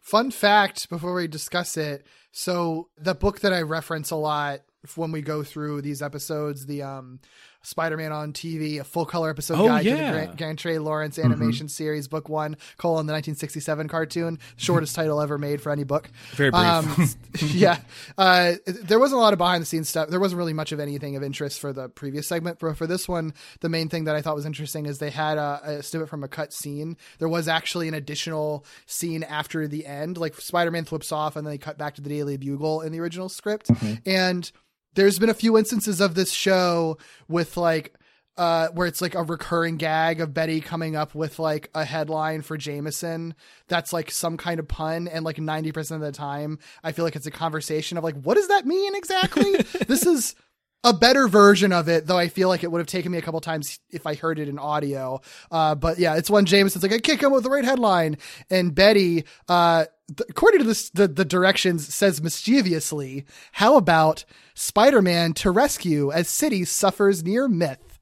Fun fact before we discuss it. So the book that I reference a lot when we go through these episodes, the um Spider-Man on TV, a full color episode Oh, guide to yeah. the Grant, Grantray-Lawrence animation series, book one, colon the 1967 cartoon, shortest title ever made for any book. Very brief. Um, yeah, uh, there wasn't a lot of behind the scenes stuff. There wasn't really much of anything of interest for the previous segment. For for this one, the main thing that I thought was interesting is they had a, a snippet from a cut scene. There was actually an additional scene after the end, like Spider-Man flips off, and then they cut back to the Daily Bugle in the original script, and there's been a few instances of this show with like uh where it's like a recurring gag of Betty coming up with like a headline for Jameson that's like some kind of pun and like 90% of the time I feel like it's a conversation of like what does that mean exactly? this is a better version of it, though I feel like it would have taken me a couple times if I heard it in audio. Uh, but yeah, it's when Jameson's like, I kick him with the right headline. And Betty, uh, th- according to this, the, the directions says mischievously, how about Spider-Man to rescue as city suffers near myth?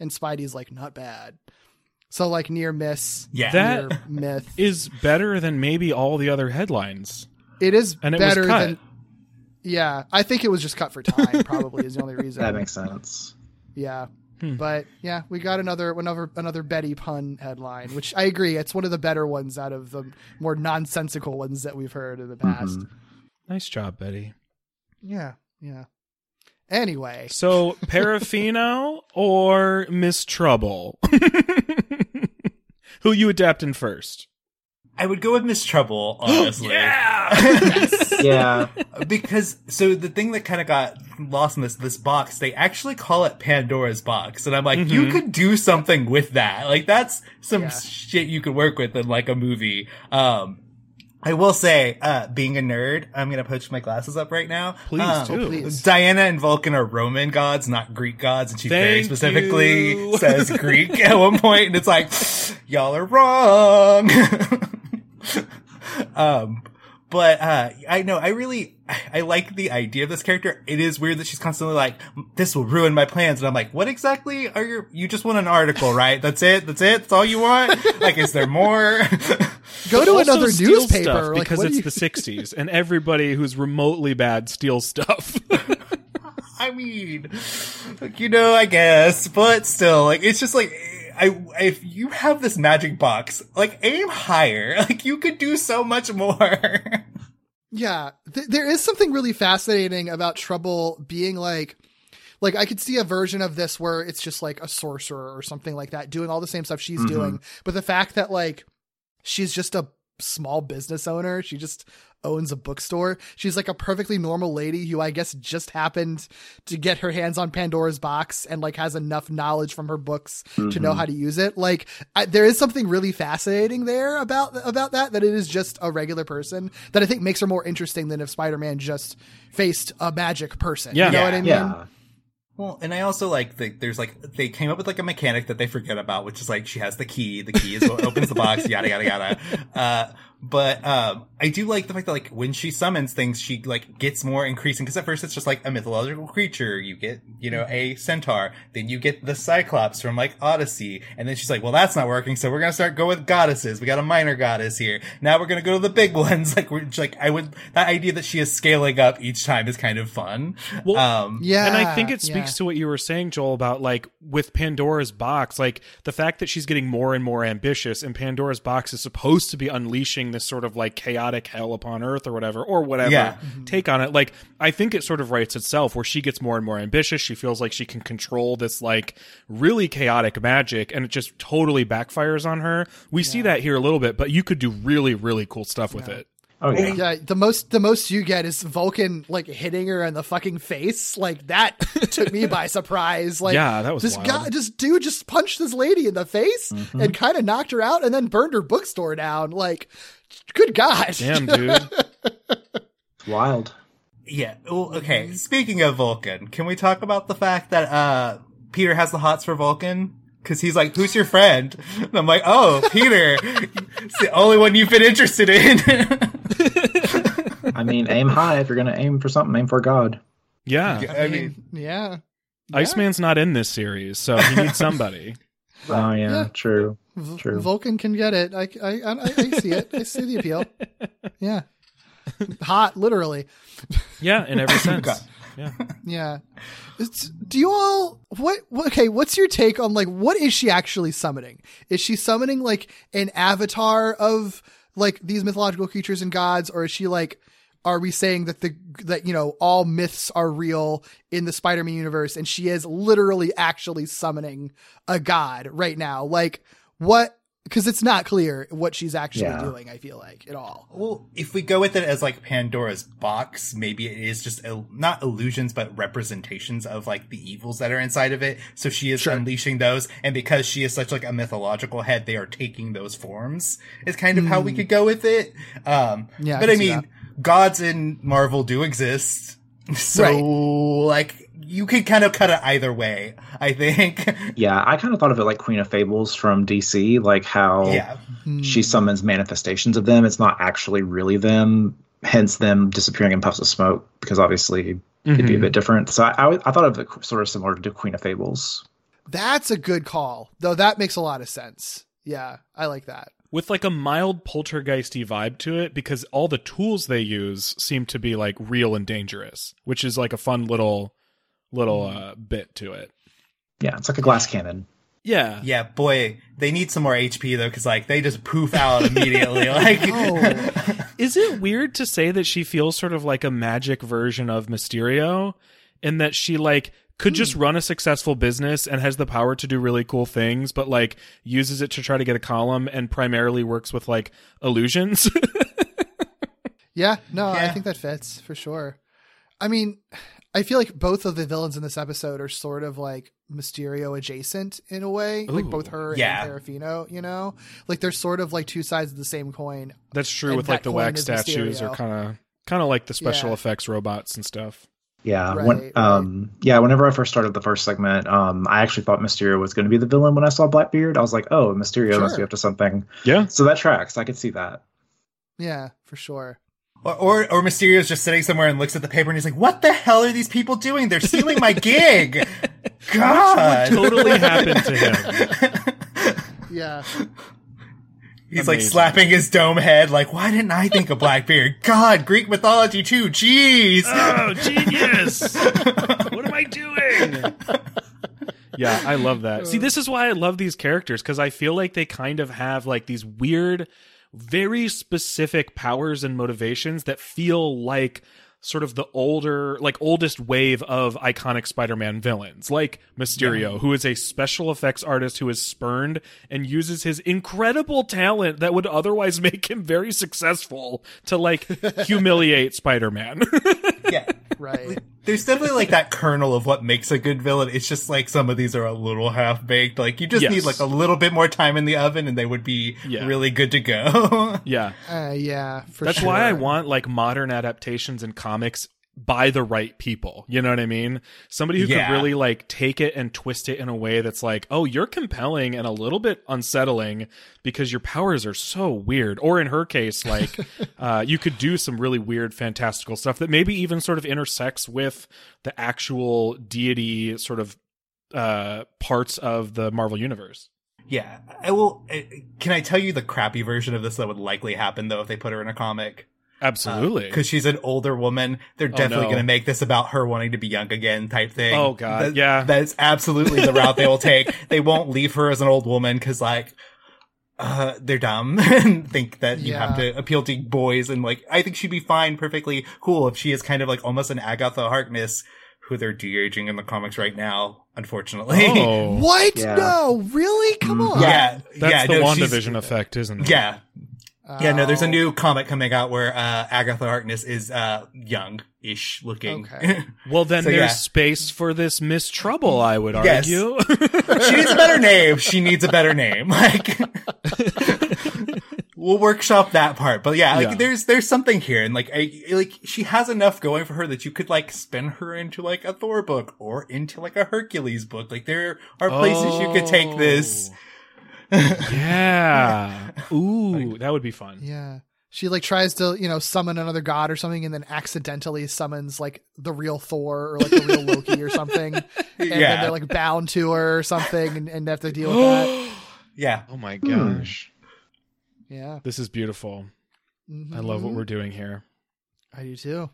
And Spidey's like, not bad. So like near miss, Yeah. That- near myth. Is better than maybe all the other headlines. It is And it was better cut. than. Yeah, I think it was just cut for time. Probably is the only reason. That makes sense. Yeah. Hmm. But yeah, we got another another another Betty pun headline, which I agree, it's one of the better ones out of the more nonsensical ones that we've heard in the mm-hmm. past. Nice job, Betty. Yeah, yeah. Anyway, So, Parafino or Miss Trubble? Who you adapting first? I would go with Miss Trubble, honestly. Yeah. yeah. because so the thing that kind of got lost in this this box, they actually call it Pandora's box, and I'm like, you could do something with that. Like that's some Yeah. shit you could work with in like a movie. Um, I will say, uh, being a nerd, I'm gonna push my glasses up right now. Please Um, do. please. Diana and Vulcan are Roman gods, not Greek gods, and she very specifically you. says Greek at one point, and it's like, y'all are wrong. um, but uh, I know I really I like the idea of this character. It is weird that she's constantly like, "This will ruin my plans," and I'm like, "What exactly are you? You just want an article, right? That's it. That's it. That's all you want. like, is there more?" go to another newspaper stuff like, because it's you- the 60s and everybody who's remotely bad steals stuff. I mean, you know, I guess, but still, like, it's just like, I, if you have this magic box, like, aim higher. Like, you could do so much more. Yeah, th- there is something really fascinating about Trubble being like, like I could see a version of this where it's just like a sorcerer or something like that, doing all the same stuff she's Mhm. doing, but the fact that like she's just a small business owner, she just owns a bookstore. She's like a perfectly normal lady who I guess just happened to get her hands on Pandora's box and like has enough knowledge from her books to know Mhm. how to use it. Like I, there is something really fascinating there about about that that it is just a regular person that I think makes her more interesting than if Spider-Man just faced a magic person. Yeah. you know Yeah. what I mean? Yeah. Well, and I also like the, there's like they came up with like a mechanic that they forget about, which is like she has the key. The key is what opens the box. Yada yada yada. Uh, But um, I do like the fact that like when she summons things, she like gets more increasing. Because at first it's just like a mythological creature. You get you know a centaur, then you get the Cyclops from like Odyssey, and then she's like, well that's not working, so we're gonna start go with goddesses. We got a minor goddess here. Now we're gonna go to the big ones. Like we're like I would that idea that she is scaling up each time is kind of fun. Well, um, Yeah, and I think it speaks yeah. to what you were saying, Joel, about like with Pandora's box, like the fact that she's getting more and more ambitious, and Pandora's box is supposed to be unleashing this sort of like chaotic hell upon Earth or whatever, or whatever Yeah. take on it. Like, I think it sort of writes itself where she gets more and more ambitious. She feels like she can control this like really chaotic magic, and it just totally backfires on her. We see that here a little bit, but you could do really, really cool stuff with it. Oh yeah. Yeah, the most the most you get is Vulcan like hitting her in the fucking face. Like that took me by surprise. Like Yeah, that was this wild. Mm-hmm. guy, this dude just punched this lady in the face and kind of knocked her out, and then burned her bookstore down. Like, good god, Damn, dude. Wild. Yeah. Well, okay. Speaking of Vulcan, can we talk about the fact that uh Peter has the hots for Vulcan? Because he's like, "Who's your friend?" And I'm like, "Oh, Peter. it's the only one you've been interested in." I mean, aim high if you're gonna aim for something. Aim for God. Yeah. I mean, yeah. Iceman's not in this series, so he needs somebody. Oh yeah, Yeah. true. V- True. Vulcan can get it. I, I, I, I see it. I see the appeal. Yeah, hot, literally. Yeah, in every sense. God. Yeah. Yeah. It's, do you all what, what? Okay, what's your take on like what is she actually summoning? Is she summoning like an avatar of like these mythological creatures and gods, or is she like? Are we saying that the that you know all myths are real in the Spider-Man universe, and she is literally actually summoning a god right now? Like what? Because it's not clear what she's actually Yeah. doing. I feel like at all. well, if we go with it as like Pandora's box, maybe it is just il- not illusions, but representations of like the evils that are inside of it. So she is unleashing those, and because she is such like a mythological head, they are taking those forms. Is kind of how we could go with it. Um, Yeah, but can I mean, that. Gods in Marvel do exist, so Right. like you could kind of cut it either way. I think. Yeah, I kind of thought of it like Queen of Fables from DC, like how yeah. she hmm. summons manifestations of them. It's not actually really them, hence them disappearing in puffs of smoke, because obviously it'd be a mm-hmm. bit different. So I, I, I thought of it sort of similar to Queen of Fables. That's a good call, though. That makes a lot of sense. Yeah, I like that. With like a mild poltergeisty vibe to it, because all the tools they use seem to be like real and dangerous, which is like a fun little little uh, bit to it. Yeah, it's like a glass cannon. Yeah. Yeah, boy, they need some more HP though, because like they just poof out immediately. like, Oh, Is it weird to say that she feels sort of like a magic version of Mysterio in that she like could just hmm. run a successful business and has the power to do really cool things, but like uses it to try to get a column and primarily works with like illusions? yeah. No, I think that fits for sure. I mean, I feel like both of the villains in this episode are sort of like Mysterio adjacent in a way, like both her Yeah. and Parafino. You know, like they're sort of like two sides of the same coin. That's true And with like the wax statues Mysterio. or kind of kind of like the special Yeah. effects robots and stuff. Yeah, Right, when, right. um, yeah. Whenever I first started the first segment, um, I actually thought Mysterio was going to be the villain. When I saw Blackbeard, I was like, "Oh, Mysterio must be up to something." Yeah. So that tracks. I could see that. Yeah, for sure. or, or or Mysterio's just sitting somewhere and looks at the paper and he's like, "What the hell are these people doing? They're stealing my gig." God, Totally happened to him. Yeah, he's like slapping his dome head, like, "Why didn't I think of Blackbeard? God, Greek mythology too. Jeez." Oh, genius! what am I doing? Yeah, I love that. See, this is why I love these characters because I feel like they kind of have like these weird, very specific powers and motivations that feel like sort of the older, like oldest wave of iconic Spider-Man villains, like Mysterio, who is a special effects artist who is spurned and uses his incredible talent that would otherwise make him very successful to like humiliate Spider-Man. yeah. Right. There's definitely like that kernel of what makes a good villain. It's just like some of these are a little half baked. Like you just Yes. need like a little bit more time in the oven and they would be Yeah. really good to go. yeah. Uh, yeah, for That's sure. why I want like modern adaptations and comics by the right people. You know what I mean? Somebody who Yeah. could really like take it and twist it in a way that's like, oh, you're compelling and a little bit unsettling because your powers are so weird. Or in her case, like, uh, you could do some really weird, fantastical stuff that maybe even sort of intersects with the actual deity sort of uh parts of the Marvel universe. Yeah, I will. Can I tell you the crappy version of this that would likely happen though if they put her in a comic? Absolutely. Because she's an older woman, they're definitely no. going to make this about her wanting to be young again, type thing. Oh, God, That- yeah. that's absolutely the route they will take. They won't leave her as an old woman because, like, uh, they're dumb and think that you have to appeal to boys. And like, I think she'd be fine, perfectly cool if she is kind of like almost an Agatha Harkness, who they're de-aging in the comics right now, unfortunately. oh. What? Yeah. No, really? Come on. yeah, That's yeah, the no, WandaVision effect, isn't it? Yeah, yeah, no, there's a Oh. new comic coming out where uh, Agatha Harkness is uh, young-ish looking. Okay. Well, then So, there's yeah. space for this Miss Trubble, I would Yes. argue. she needs a better name. She needs a better name. Like, we'll workshop that part. But yeah, like, Yeah. there's there's something here, and like, I, like she has enough going for her that you could like spin her into like a Thor book or into like a Hercules book. Like, there are places you could take this. Yeah. Ooh, that would be fun. Yeah. She like tries to, you know, summon another god or something and then accidentally summons like the real Thor or like the real Loki or something. And then Yeah. they're like bound to her or something and, and they have to deal with that. Yeah, Oh my gosh. Yeah. This is beautiful. I love what Mhm. we're doing here. I do too.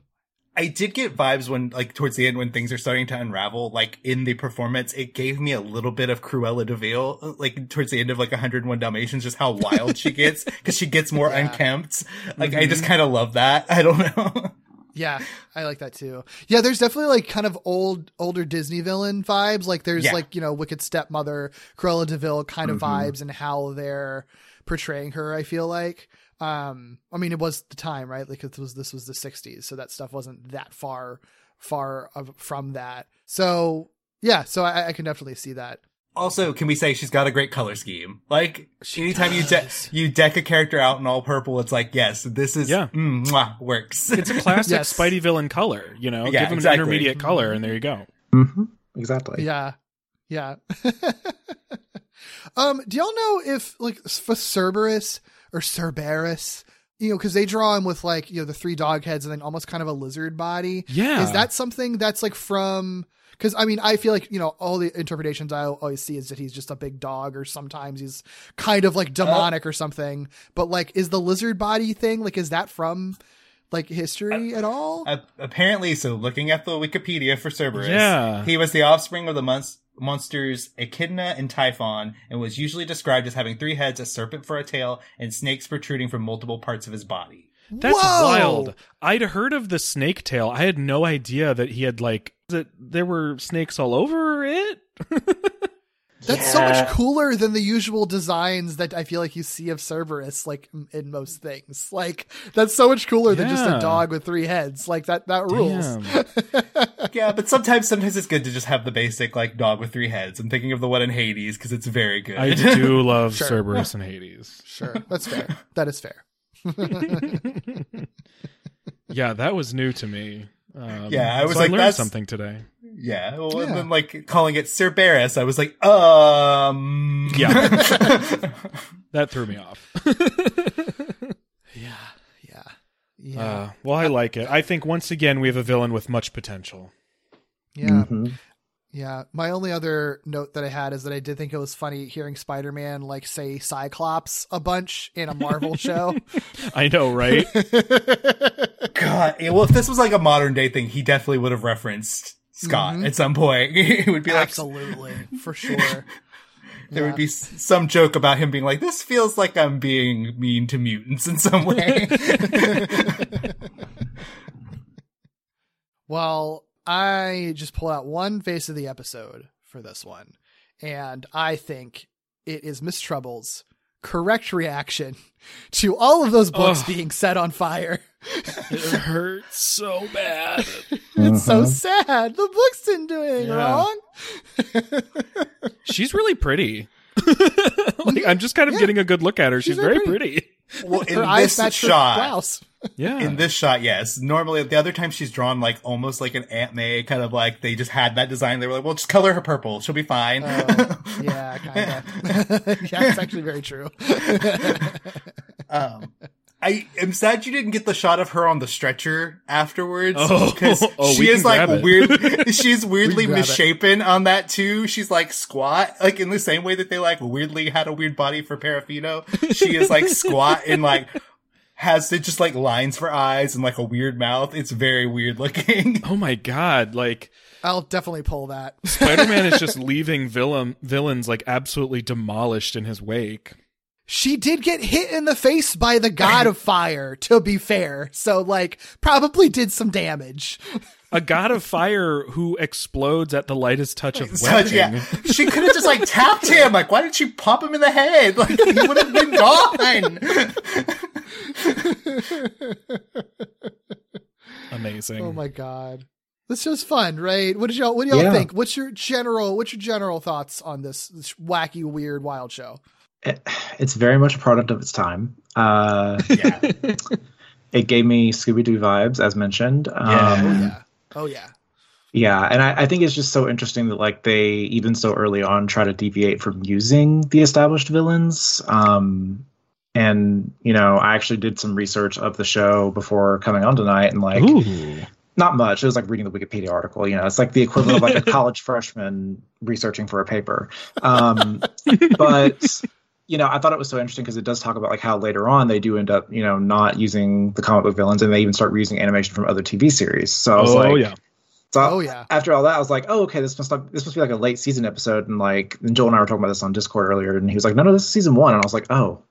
I did get vibes when, like, towards the end when things are starting to unravel. Like in the performance, it gave me a little bit of Cruella de Vil, like towards the end of like 101 Dalmatians, just how wild she gets because she gets more Yeah. unkempt. Like I just kind of love that. I don't know. Yeah, I like that too. Yeah, there's definitely like kind of old, older Disney villain vibes. Like there's Yeah. like you know Wicked Stepmother, Cruella de Vil kind of Mhm. vibes and how they're portraying her. I feel like. Um, I mean, it was the time, right? Like it was this was the '60s, so that stuff wasn't that far, far of, from that. So yeah, so I, I can definitely see that. Also, can we say she's got a great color scheme? Like She anytime you de- you deck a character out in all purple, it's like yes, this is Yeah. mm, mwah, works. It's a classic Yes. Spidey villain color, you know? Yeah, Give him exactly. an intermediate color, and there you go. hmm Exactly. Yeah, yeah. um, do y'all know if like for Cerberus or Cerberus, you know, because they draw him with like you know the three dog heads and then almost kind of a lizard body. Yeah. Is that something that's like from? Because I mean, I feel like you know all the interpretations I always see is that he's just a big dog, or sometimes he's kind of like demonic or something. But like, is the lizard body thing like is that from like history at all? A- apparently, so looking at the Wikipedia for Cerberus, Yeah. he was the offspring of the mon- monsters Echidna and Typhon, and was usually described as having three heads, a serpent for a tail, and snakes protruding from multiple parts of his body. That's Whoa! wild. I'd heard of the snake tail. I had no idea that he had like that there were snakes all over it. That's so much cooler than the usual designs that I feel like you see of Cerberus, like in most things. Like that's so much cooler than just a dog with three heads. Like that that rules. Yeah, but sometimes, sometimes it's good to just have the basic like dog with three heads. I'm thinking of the one in Hades because it's very good. I do love Sure. Cerberus and Hades. Sure, that's fair. that is fair. Yeah, that was new to me. Um, Yeah, I was so like, I learned that's- something today. Yeah, well, Yeah. and then like calling it Cerberus, I was like, um, Yeah. That threw me off. Yeah, yeah, yeah, Uh, well, I like it. I think once again we have a villain with much potential. yeah, Mhm. yeah. My only other note that I had is that I did think it was funny hearing Spider-Man like say Cyclops a bunch in a Marvel show. I know, right? God, well, if this was like a modern day thing, he definitely would have referenced Scott Mhm. at some point. it would be like Absolutely, for sure. there Yeah. would be some joke about him being like, "This feels like I'm being mean to mutants in some way." Well, I just pulled out one face of the episode for this one, and I think it is Miss Trubble's correct reaction to all of those books Ugh. being set on fire. it hurts so bad. It's so Mhm. sad. The books didn't do anything Yeah. wrong. She's really pretty. like I'm just kind of Yeah. getting a good look at her. She's, She's very very pretty. well, in Her this match shot, blouse. Yeah. In this shot, yes. Normally, the other time she's drawn like almost like an Aunt May, kind of like they just had that design. They were like, "Well, just color her purple; she'll be fine." Oh, yeah, kind of. yeah, it's actually very true. um, I am sad you didn't get the shot of her on the stretcher afterwards Oh, because oh, she is like weird. She's weirdly grab it. misshapen on that too. She's like squat, like in the same way that they like weirdly had a weird body for Parafino. She is like squat and like has it just like lines for eyes and like a weird mouth. It's very weird looking. oh my god, like I'll definitely pull that. Spider-Man is just leaving villain villains like absolutely demolished in his wake. She did get hit in the face by the god of fire, to be fair. So, like, probably did some damage. A god of fire who explodes at the lightest touch of So, yeah, she could have just like tapped him. Like, why didn't she pop him in the head? Like, he would have been gone. Amazing. Oh my god. This show's fun, right? What did y'all what do y'all Yeah. think? What's your general what's your general thoughts on this, this wacky, weird, wild show? It- it's very much a product of its time. Uh, yeah. it gave me Scooby Doo vibes, as mentioned. Um, Oh yeah. Oh yeah. Yeah, and I, I think it's just so interesting that like they even so early on try to deviate from using the established villains. Um, and you know, I actually did some research of the show before coming on tonight, and like Ooh. not much. It was like reading the Wikipedia article. You know, it's like the equivalent of like a college freshman researching for a paper. Um, but you know, I thought it was so interesting because it does talk about like how later on they do end up, you know, not using the comic book villains, and they even start reusing animation from other TV series. So I was Oh like, yeah. so Oh, yeah. After all that, I was like, oh, okay, this must not, this must be like a late season episode. And like, and Joel and I were talking about this on Discord earlier, and he was like, no, no, this is season one. And I was like, oh,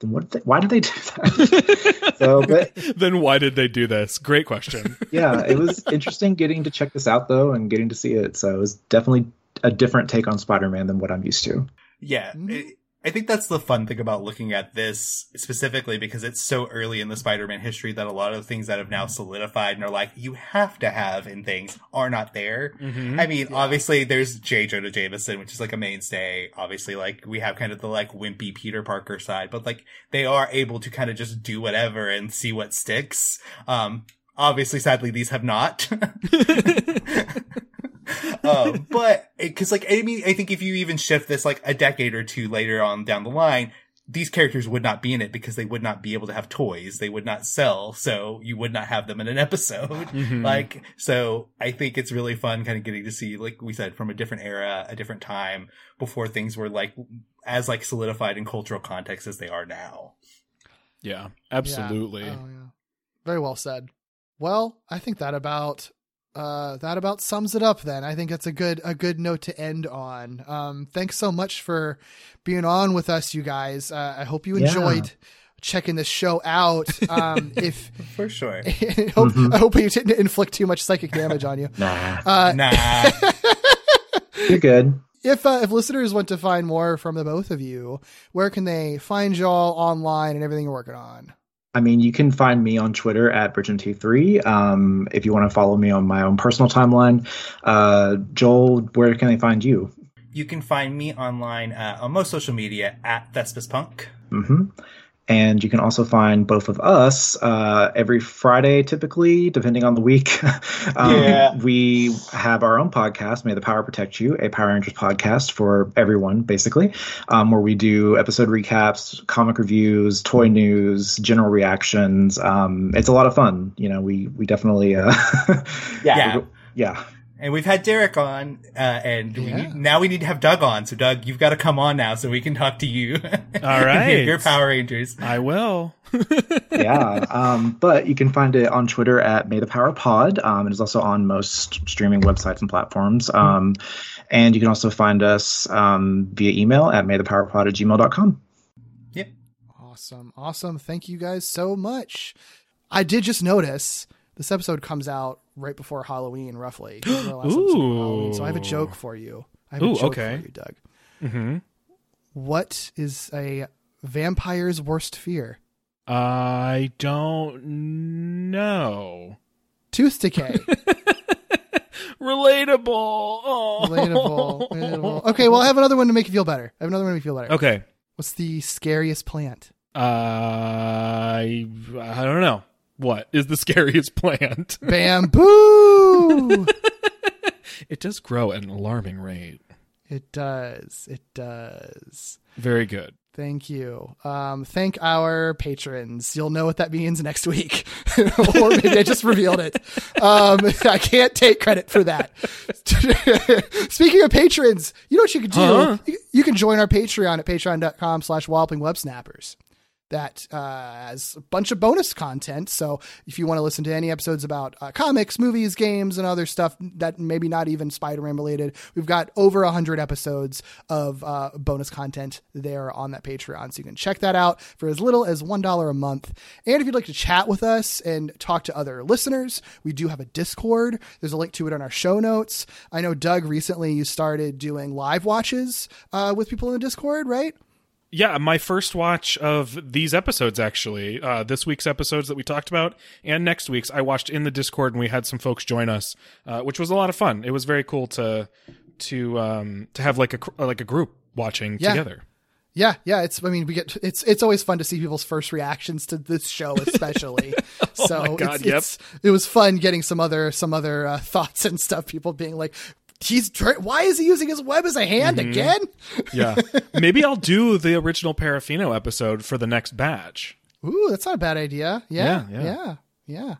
then what? Did they, why did they do that? so, but then why did they do this? Great question. yeah, it was interesting getting to check this out though, and getting to see it. So it was definitely a different take on Spider-Man than what I'm used to. Yeah. Mm-hmm. it- I think that's the fun thing about looking at this specifically because it's so early in the Spider-Man history that a lot of the things that have now solidified and are like, you have to have in things are not there. Mhm. I mean, obviously there's J. Jonah Jameson, which is like a mainstay. Obviously, like we have kind of the like wimpy Peter Parker side, but like they are able to kind of just do whatever and see what sticks. Um, obviously, sadly, these have not. um, but because like I mean, I think if you even shift this like a decade or two later on down the line, these characters would not be in it because they would not be able to have toys. They would not sell, so you would not have them in an episode. Mhm. Like, so I think it's really fun kind of getting to see, like we said, from a different era, a different time before things were like as like solidified in cultural context as they are now. Yeah, absolutely. Yeah. Oh, yeah. Very well said. Well, I think that about uh that about sums it up then. I think it's a good a good note to end on. Um thanks so much for being on with us you guys. Uh, I hope you Yeah. enjoyed checking this show out. Um if For sure. I hope I hope you didn't inflict too much psychic damage on you. Nah, Uh Nah. you're good. if uh, if listeners want to find more from the both of you, where can they find y'all online and everything you're working on? I mean, you can find me on Twitter at Bridgent3. Um, if you want to follow me on my own personal timeline, uh, Joel, where can they find you? you can find me online uh, on most social media at Thespis Punk. hmm And you can also find both of us uh, every Friday, typically, depending on the week. um, Yeah. We have our own podcast, May the Power Protect You, a Power Rangers podcast for everyone, basically, um, where we do episode recaps, comic reviews, toy news, general reactions. Um, it's a lot of fun. You know, we we definitely, uh, Yeah. yeah. And we've had Derek on, uh, and we Yeah. need, now we need to have Doug on. So Doug, you've got to come on now so we can talk to you. All right. Your Power Rangers. I will. yeah. Um, but you can find it on Twitter at May the Power Pod. Um, it is also on most streaming websites and platforms. Um, and you can also find us um, via email at maythepowerpod at gmail.com. Yep. Awesome. Awesome. Thank you guys so much. I did just notice this episode comes out right before Halloween, roughly. This is our last episode before Halloween, so I have a joke for you. I have Ooh, a joke okay. for you, Doug. hmm What is a vampire's worst fear? I don't know. Tooth decay. Relatable. Oh. relatable, relatable. Okay, well, I have another one to make you feel better. I have another one to make you feel better. Okay. What's the scariest plant? Uh, I I don't know. What is the scariest plant? Bamboo. it does grow at an alarming rate. it does. It does. Very good. Thank you. Um, thank our patrons. You'll know what that means next week. or maybe I just revealed it. Um, I can't take credit for that. Speaking of patrons, you know what you can do? Huh? You, you can join our Patreon at patreon.com slash walloping web snappers. That uh, has a bunch of bonus content. So if you want to listen to any episodes about uh, comics, movies, games, and other stuff that maybe not even Spider-Man related, we've got over a hundred episodes of uh, bonus content there on that Patreon. So you can check that out for as little as one dollar a month. And if you'd like to chat with us and talk to other listeners, we do have a Discord. There's a link to it on our show notes. I know Doug recently you started doing live watches uh, with people in the Discord, right? Yeah, my first watch of these episodes, actually, uh, this week's episodes that we talked about, and next week's, I watched in the Discord, and we had some folks join us, uh, which was a lot of fun. It was very cool to to um, to have like a like a group watching Yeah. together. Yeah, yeah. It's. I mean, we get. It's. It's always fun to see people's first reactions to this show, especially. so Oh my God, it's, yep. it's. It was fun getting some other some other uh, thoughts and stuff. People being like, "He's. Tra- why is he using his web as a hand Mm-hmm. again?" Yeah, maybe I'll do the original Parafino episode for the next batch. Ooh, that's not a bad idea. Yeah, Yeah, yeah, yeah. yeah.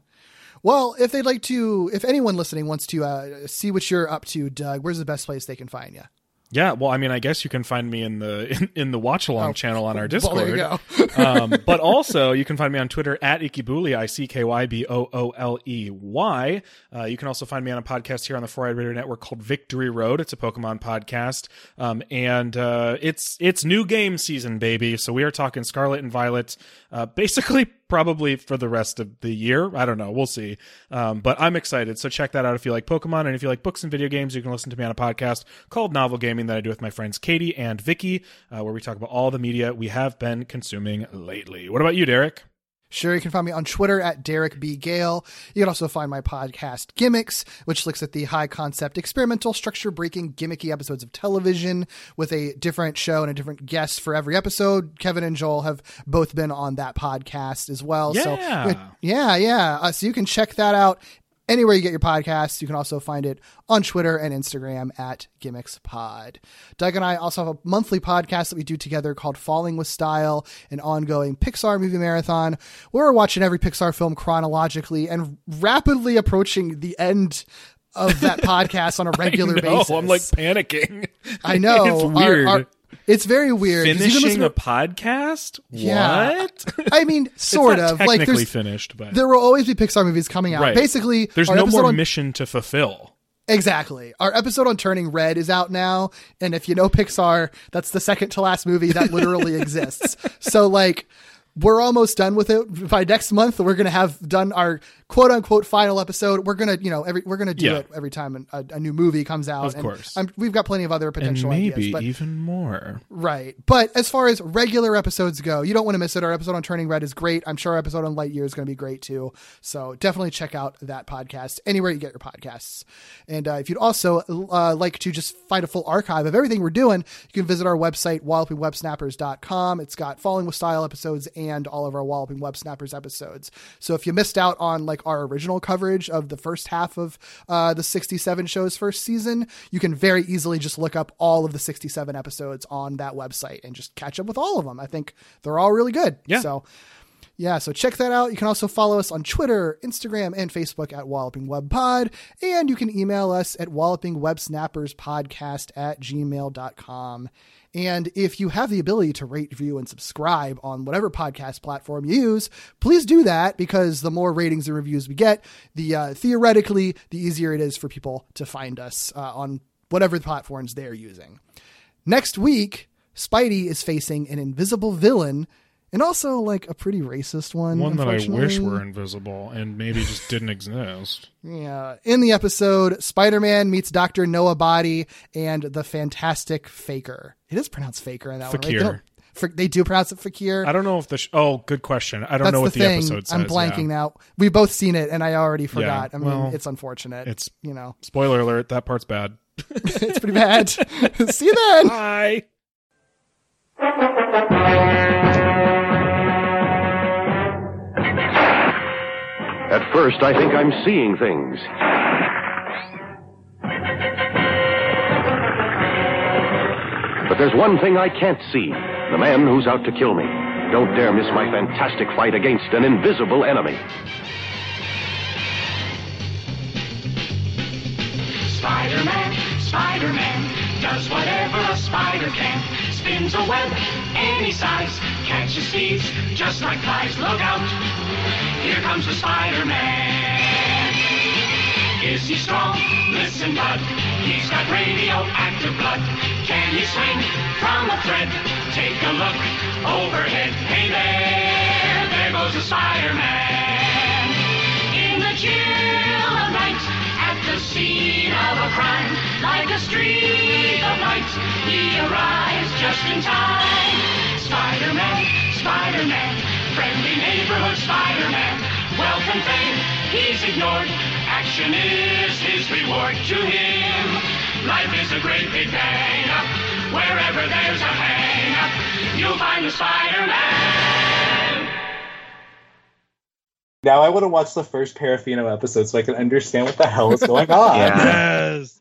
Well, if they'd like to, if anyone listening wants to uh, see what you're up to, Doug, where's the best place they can find you? Yeah, well, I mean, I guess you can find me in the in, in the watch along channel on our Discord. there you go. um, but also, you can find me on Twitter at Ickybooley, I C K Y B O O L E Y. Uh, you can also find me on a podcast here on the Four Eyed Radio Network called Victory Road. It's a Pokemon podcast, um, and uh, it's it's new game season, baby. So we are talking Scarlet and Violet, uh, basically probably for the rest of the year. I don't know. We'll see. Um, but I'm excited. So check that out if you like Pokemon and if you like books and video games. You can listen to me on a podcast called Novel Gaming that I do with my friends Katie and Vicky, uh, where we talk about all the media we have been consuming lately. What about you, Derek? Sure, you can find me on Twitter at Derek B. Gale. You can also find my podcast, Gimmicks, which looks at the high concept, experimental, structure breaking, gimmicky episodes of television with a different show and a different guest for every episode. Kevin and Joel have both been on that podcast as well. So, Yeah. yeah, yeah. Uh, so you can check that out anywhere you get your podcasts. You can also find it on Twitter and Instagram at Gimmicks Pod. Doug and I also have a monthly podcast that we do together called Falling with Style, an ongoing Pixar movie marathon where we're watching every Pixar film chronologically and rapidly approaching the end of that podcast on a regular I know, basis. I'm like panicking. I know. it's Our- weird. our- it's very weird. 'cause you can listen Finishing to- a podcast? Yeah. What? I mean, sort it's of. Like technically there's finished, but there will always be Pixar movies coming out. Right. Basically, there's our no episode more on- mission to fulfill. Exactly. Our episode on Turning Red is out now, and if you know Pixar, that's the second to last movie that literally exists. So like we're almost done with it. By next month, we're gonna have done our quote unquote final episode. We're gonna, you know, every we're gonna do Yeah. it every time a, a new movie comes out. Of And course. I'm, we've got plenty of other And potential maybe ideas, but even more. Right. But as far as regular episodes go, you don't want to miss it. Our episode on Turning Red is great. I'm sure our episode on Lightyear is going to be great too. So definitely check out that podcast anywhere you get your podcasts. And uh, if you'd also uh, like to just find a full archive of everything we're doing, you can visit our website, wallopingwebsnappers.com. It's got Falling with Style episodes and all of our Walloping Web Snappers episodes. So if you missed out on like our original coverage of the first half of uh, the 67 show's first season, you can very easily just look up all of the 67 episodes on that website and just catch up with all of them. I think they're all really good. Yeah. So yeah, so check that out. You can also follow us on Twitter, Instagram, and Facebook at Walloping Web Pod. And you can email us at wallopingwebsnapperspodcast at gmail.com. And if you have the ability to rate, view, and subscribe on whatever podcast platform you use, please do that because the more ratings and reviews we get, the uh, theoretically, the easier it is for people to find us uh, on whatever platforms they're using. Next week, Spidey is facing an invisible villain and also like a pretty racist one. One that I wish were invisible and maybe just didn't exist. Yeah. In the episode, Spider Man meets Dr. Noah Body and the Fantastic Faker. It is pronounced Faker in that one, right? They, Fakir. don't- they do pronounce it Fakir. I don't know if the sh- oh, good question. I don't That's know what the the, episode says. I'm blanking yeah. now. We've both seen it, and I already forgot. I mean, well, it's unfortunate. it's- you know, Spoiler alert: that part's bad. it's pretty bad. See you then. Bye. At first, I think I'm seeing things. But there's one thing I can't see the man who's out to kill me. Don't dare miss my fantastic fight against an invisible enemy. Spider-Man, Spider-Man, does whatever a spider can. Spins a web any size, catches thieves just like flies. Look out, here comes the Spider-Man. Is he strong? Listen, bud, he's got radioactive blood. Can he swing from a thread? Take a look overhead. Hey there, there goes the Spider-Man. In the chill of night, the scene of a crime, like a streak of light, he arrives just in time. Spider-Man, Spider-Man, friendly neighborhood Spider-Man, wealth and fame he's ignored. Action is his reward to him. Life is a great big bang. Wherever there's a hang up, you'll find the Spider-Man. Now I want to watch the first Parafino episode so I can understand what the hell is going on. Yeah. Yes.